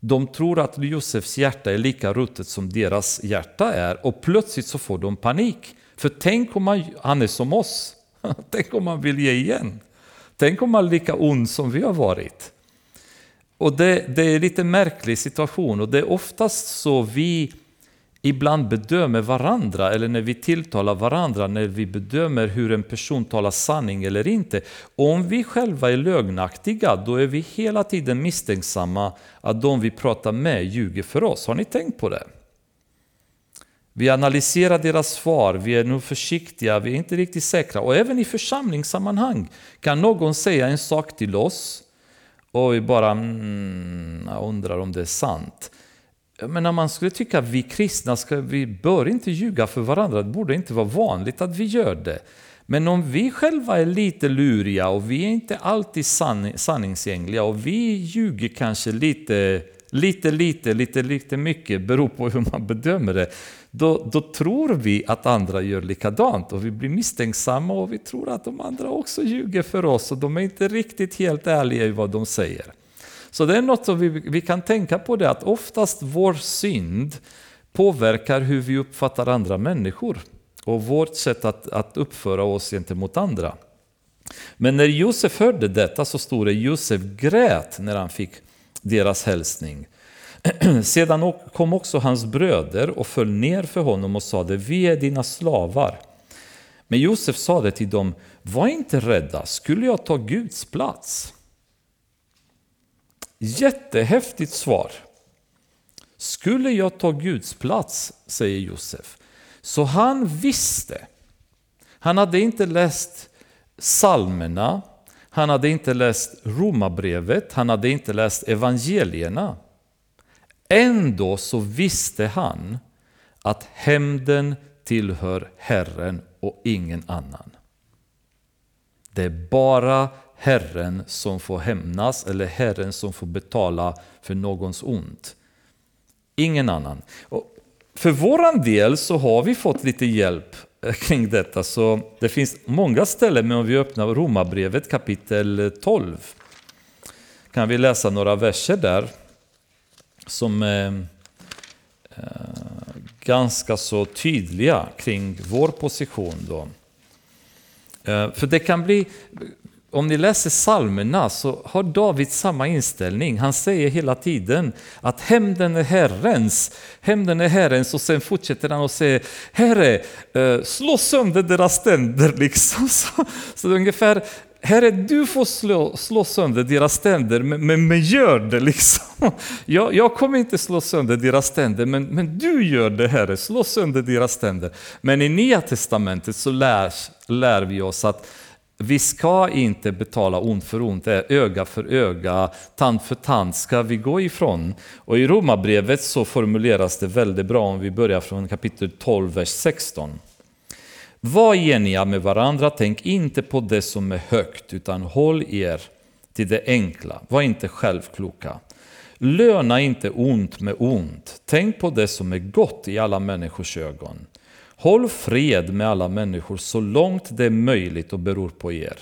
De tror att Josefs hjärta är lika ruttet som deras hjärta är och plötsligt så får de panik. För tänk om han, han är som oss. <laughs> Tänk om han vill ge igen. Tänk om han är lika ond som vi har varit. Och det, det är en lite märklig situation och det är oftast så vi ibland bedömer varandra eller när vi tilltalar varandra, när vi bedömer hur en person talar sanning eller inte. Om vi själva är lögnaktiga, då är vi hela tiden misstänksamma att de vi pratar med ljuger för oss. Har ni tänkt på det? Vi analyserar deras svar, vi är nog försiktiga, vi är inte riktigt säkra. Och även i församlingssammanhang kan någon säga en sak till oss och vi bara mm, undrar om det är sant. Men man skulle tycka att vi kristna ska, vi bör inte ljuga för varandra, det borde inte vara vanligt att vi gör det. Men om vi själva är lite luriga och vi är inte alltid sann, sanningsenliga och vi ljuger kanske lite, lite, lite, lite, lite mycket, beror på hur man bedömer det, då, då tror vi att andra gör likadant och vi blir misstänksamma och vi tror att de andra också ljuger för oss och de är inte riktigt helt ärliga i vad de säger. Så det är något som vi, vi kan tänka på det att oftast vår synd påverkar hur vi uppfattar andra människor och vårt sätt att, att uppföra oss gentemot andra. Men när Josef hörde detta så stod det Josef grät när han fick deras hälsning. <clears throat> Sedan kom också hans bröder och föll ner för honom och sade Vi är dina slavar. Men Josef sade till dem Var inte rädda, skulle jag ta Guds plats? Jättehäftigt svar. Skulle jag ta Guds plats, säger Josef. Så han visste. Han hade inte läst psalmerna, han hade inte läst romabrevet, han hade inte läst evangelierna. Ändå så visste han att hämnden tillhör Herren och ingen annan. Det är bara Herren som får hämnas eller Herren som får betala för någons ont. Ingen annan. Och för vår del så har vi fått lite hjälp eh, kring detta. Så det finns många ställen, men om vi öppnar Romarbrevet kapitel 12 kan vi läsa några verser där som är ganska så tydliga kring vår position. Då. För det kan bli om ni läser psalmerna så har David samma inställning. Han säger hela tiden att hämnden är Herrens, hämnden är Herrens och sen fortsätter han och säger Herre, eh, slå sönder deras tänder. <laughs> Liksom. Så, så ungefär, Herre, du får slå, slå sönder deras tänder, men, men, men gör det <laughs> liksom. Jag, jag, kommer inte slå sönder deras tänder, men, men du gör det Herre, slå sönder deras tänder. Men i Nya Testamentet så lär, lär vi oss att vi ska inte betala ont för ont, öga för öga, tand för tand ska vi gå ifrån. Och i Romarbrevet så formuleras det väldigt bra om vi börjar från kapitel 12, vers 16. Var eniga med varandra, tänk inte på det som är högt, utan håll er till det enkla. Var inte självkloka. Löna inte ont med ont. Tänk på det som är gott i alla människors ögon. Håll fred med alla människor så långt det är möjligt och beror på er.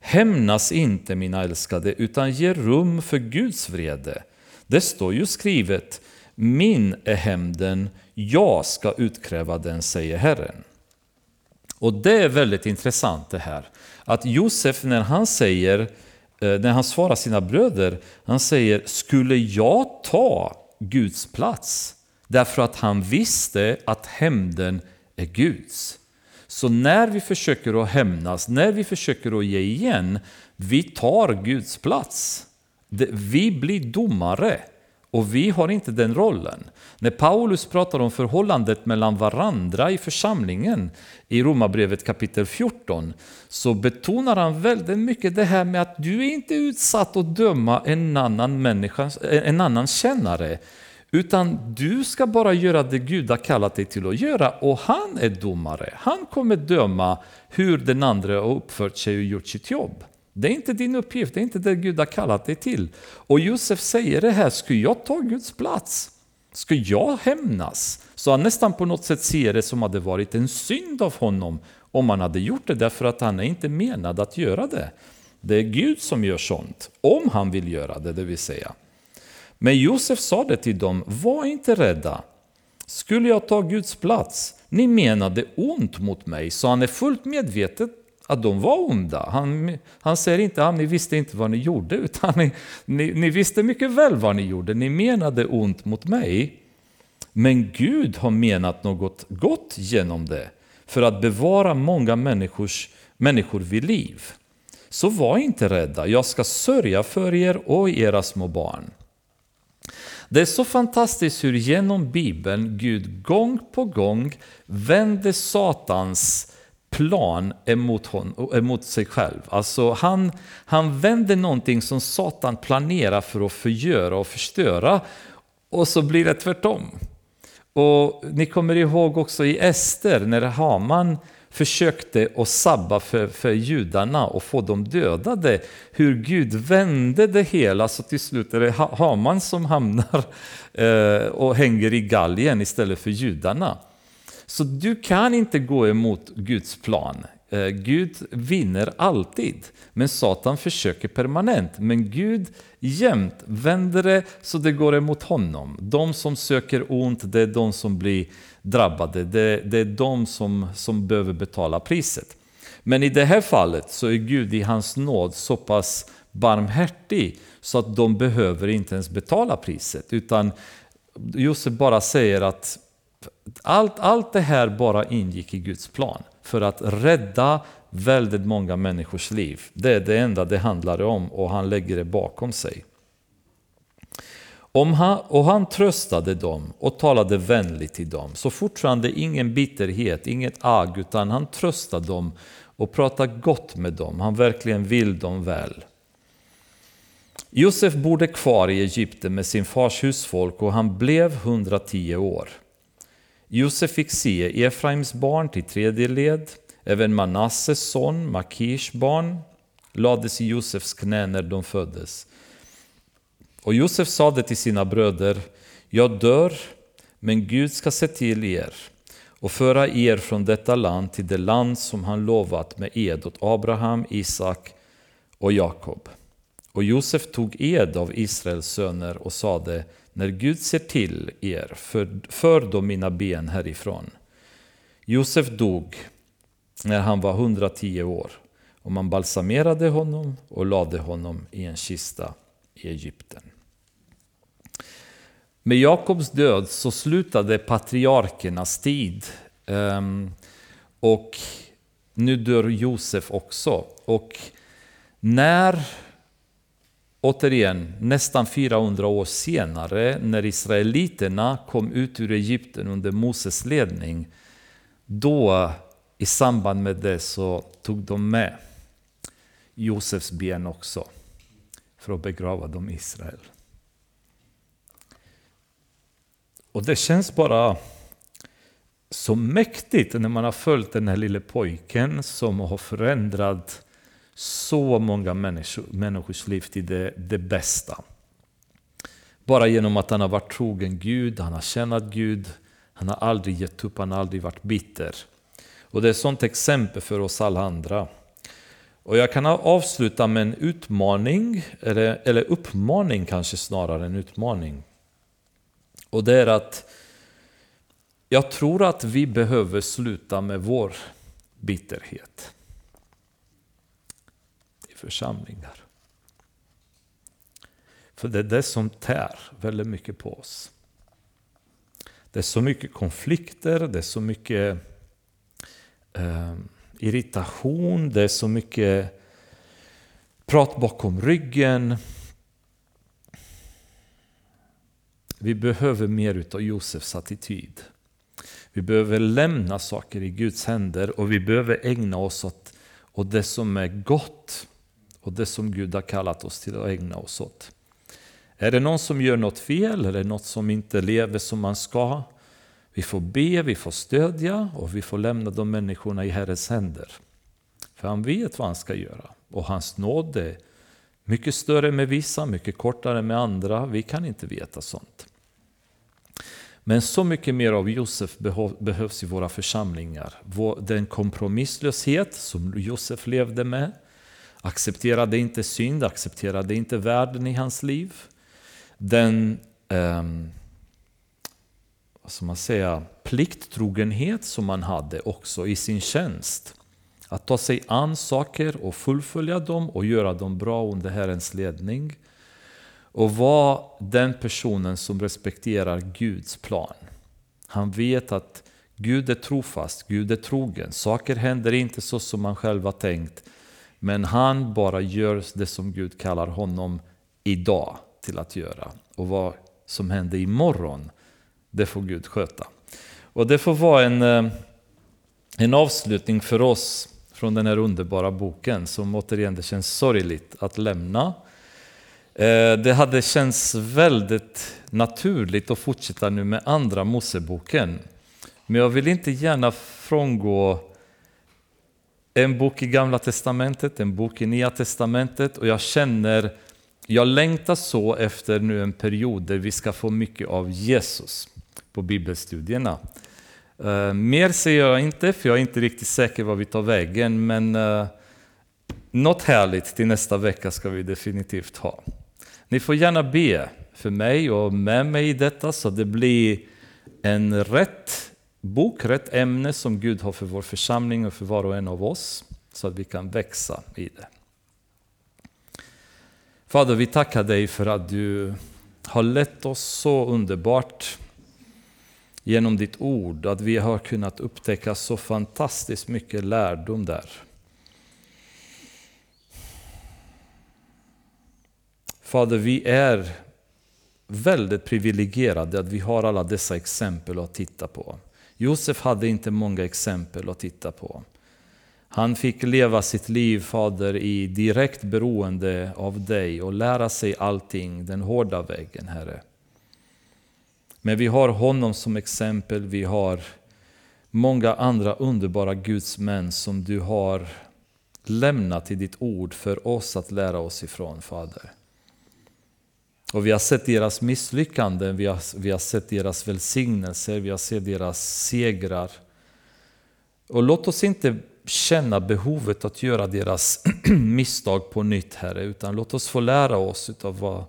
Hämnas inte mina älskade, utan ge rum för Guds vrede. Det står ju skrivet, min är hämnden, jag ska utkräva den, säger Herren. Och det är väldigt intressant det här, att Josef när han säger, eh, när han svarar sina bröder, han säger, skulle jag ta Guds plats? Därför att han visste att hämnden är Guds. Så när vi försöker att hämnas, när vi försöker att ge igen, vi tar Guds plats. Vi blir domare och vi har inte den rollen. När Paulus pratar om förhållandet mellan varandra i församlingen i Romarbrevet kapitel 14 så betonar han väldigt mycket det här med att du är inte utsatt att döma en annan, människa, en annan kännare. Utan du ska bara göra det Gud har kallat dig till att göra och han är domare. Han kommer döma hur den andra har uppfört sig och gjort sitt jobb. Det är inte din uppgift, det är inte det Gud har kallat dig till. Och Josef säger det här, ska jag ta Guds plats? Ska jag hämnas? Så han nästan på något sätt ser det som att det varit en synd av honom om han hade gjort det därför att han är inte menad att göra det. Det är Gud som gör sånt, om han vill göra det, det vill säga. Men Josef sa det till dem, var inte rädda. Skulle jag ta Guds plats? Ni menade ont mot mig, så han är fullt medveten att de var onda. Han, han säger inte att ni visste inte vad ni gjorde, <laughs> utan ni, ni, ni visste mycket väl vad ni gjorde. Ni menade ont mot mig. Men Gud har menat något gott genom det, för att bevara många människors, människor vid liv. Så var inte rädda, jag ska sörja för er och era små barn. Det är så fantastiskt hur genom Bibeln Gud gång på gång vänder Satans plan emot, hon, emot sig själv. Alltså han, han vänder någonting som Satan planerar för att förgöra och förstöra och så blir det tvärtom. Och Ni kommer ihåg också i Ester när Haman försökte att sabba för, för judarna och få dem dödade. Hur Gud vände det hela så till slut är det Haman som hamnar <laughs> eh, och hänger i galgen istället för judarna. Så du kan inte gå emot Guds plan. Eh, Gud vinner alltid, men Satan försöker permanent. Men Gud jämt vänder det så det går emot honom. De som söker ont, det är de som blir drabbade. Det, det är de som, som behöver betala priset. Men i det här fallet så är Gud i hans nåd så pass barmhärtig så att de behöver inte ens betala priset. Utan Josef bara säger att allt, allt det här bara ingick i Guds plan för att rädda väldigt många människors liv. Det är det enda det handlar om och han lägger det bakom sig. Om han, och han tröstade dem och talade vänligt till dem. Så fortfarande ingen bitterhet, inget agg, utan han tröstade dem och pratade gott med dem. Han verkligen vill dem väl. Josef bodde kvar i Egypten med sin fars husfolk och han blev 110 år. Josef fick se Efraims barn till tredje led, även Manasses son, Makirs barn, lades i Josefs knä när de föddes. Och Josef sade till sina bröder, jag dör, men Gud ska se till er och föra er från detta land till det land som han lovat med ed åt Abraham, Isak och Jakob. Och Josef tog ed av Israels söner och sade, när Gud ser till er, för, för då mina ben härifrån. Josef dog när han var 110 år och man balsamerade honom och lade honom i en kista i Egypten. Med Jakobs död så slutade patriarkernas tid ehm, och nu dör Josef också. Och när Återigen, nästan 400 år senare, när israeliterna kom ut ur Egypten under Moses ledning, då i samband med det så tog de med Josefs ben också, för att begrava dem i Israel. Och det känns bara så mäktigt när man har följt den här lille pojken som har förändrat så många människor, människors liv till det, det bästa. Bara genom att han har varit trogen Gud, han har tjänat Gud, han har aldrig gett upp, han har aldrig varit bitter. Och det är ett sånt exempel för oss alla andra. Och jag kan avsluta med en utmaning, eller, eller uppmaning kanske snarare än utmaning. Och det är att jag tror att vi behöver sluta med vår bitterhet i församlingar. För det är det som tär väldigt mycket på oss. Det är så mycket konflikter, det är så mycket eh, irritation, det är så mycket prat bakom ryggen. Vi behöver mer utav Josefs attityd. Vi behöver lämna saker i Guds händer och vi behöver ägna oss åt, åt det som är gott och det som Gud har kallat oss till att ägna oss åt. Är det någon som gör något fel eller något som inte lever som man ska? Vi får be, vi får stödja och vi får lämna de människorna i Herrens händer. För han vet vad han ska göra. Och hans nåd är mycket större med vissa, mycket kortare med andra. Vi kan inte veta sånt. Men så mycket mer av Josef behövs i våra församlingar. Den kompromisslöshet som Josef levde med, accepterade inte synd, accepterade inte världen i hans liv. Den eh, som man säga, plikttrogenhet som man hade också i sin tjänst. Att ta sig an saker och fullfölja dem och göra dem bra under Herrens ledning. Och vara den personen som respekterar Guds plan. Han vet att Gud är trofast, Gud är trogen. Saker händer inte så som man själv har tänkt. Men han bara gör det som Gud kallar honom idag till att göra. Och vad som händer imorgon, det får Gud sköta. Och det får vara en, eh, en avslutning för oss från den här underbara boken som återigen det känns sorgligt att lämna. Eh, det hade känts väldigt naturligt att fortsätta nu med andra Moseboken. Men jag vill inte gärna frångå en bok i Gamla Testamentet, en bok i Nya Testamentet och jag känner, jag längtar så efter nu en period där vi ska få mycket av Jesus på bibelstudierna. Uh, mer säger jag inte, för jag är inte riktigt säker var vi tar vägen, men uh, något härligt till nästa vecka ska vi definitivt ha. Ni får gärna be för mig och med mig i detta så det blir en rätt bok, rätt ämne som Gud har för vår församling och för var och en av oss, så att vi kan växa i det. Fader, vi tackar dig för att du har lett oss så underbart genom ditt ord, att vi har kunnat upptäcka så fantastiskt mycket lärdom där. Fader, vi är väldigt privilegierade att vi har alla dessa exempel att titta på. Josef hade inte många exempel att titta på. Han fick leva sitt liv, Fader, i direkt beroende av dig och lära sig allting den hårda vägen, Herre. Men vi har honom som exempel, vi har många andra underbara gudsmän som du har lämnat i ditt ord för oss att lära oss ifrån, Fader. Och vi har sett deras misslyckanden, vi har, vi har sett deras välsignelser, vi har sett deras segrar. Och låt oss inte känna behovet att göra deras <clears throat> misstag på nytt, Herre, utan låt oss få lära oss av vad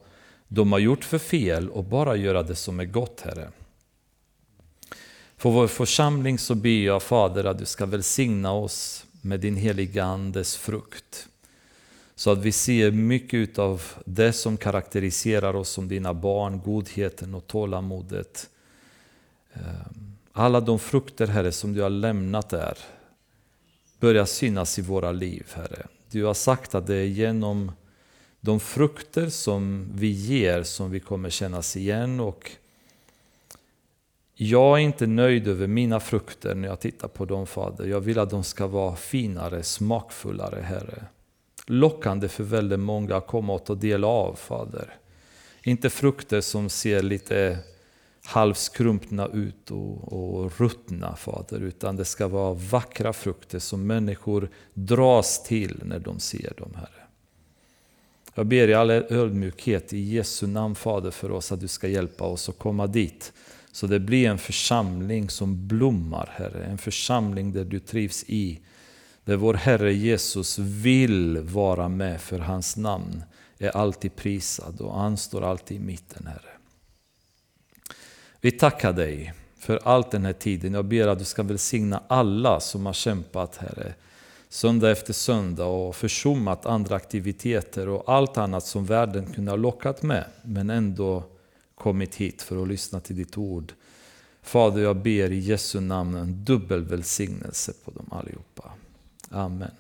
de har gjort för fel och bara göra det som är gott, Herre. För vår församling så ber jag, Fader, att du ska välsigna oss med din heliga Andes frukt. Så att vi ser mycket av det som karaktäriserar oss som dina barn, godheten och tålamodet. Ehm, alla de frukter, Herre, som du har lämnat där, börjar synas i våra liv, Herre. Du har sagt att det är genom de frukter som vi ger som vi kommer kännas igen. Och jag är inte nöjd över mina frukter när jag tittar på dem, Fader. Jag vill att de ska vara finare, smakfullare, Herre lockande för väldigt många att komma och ta del av, Fader. Inte frukter som ser lite halvskrumpna ut och, och ruttna, Fader, utan det ska vara vackra frukter som människor dras till när de ser dem, Herre. Jag ber i all ödmjukhet i Jesu namn, Fader, för oss att du ska hjälpa oss att komma dit. Så det blir en församling som blommar, Herre. En församling där du trivs i. Där vår Herre Jesus vill vara med för hans namn är alltid prisad och han står alltid i mitten, Herre. Vi tackar dig för allt den här tiden. Jag ber att du ska välsigna alla som har kämpat, Herre. Söndag efter söndag och försummat andra aktiviteter och allt annat som världen kunde ha lockat med. Men ändå kommit hit för att lyssna till ditt ord. Fader, jag ber i Jesu namn en dubbel välsignelse på dem allihopa. Amen.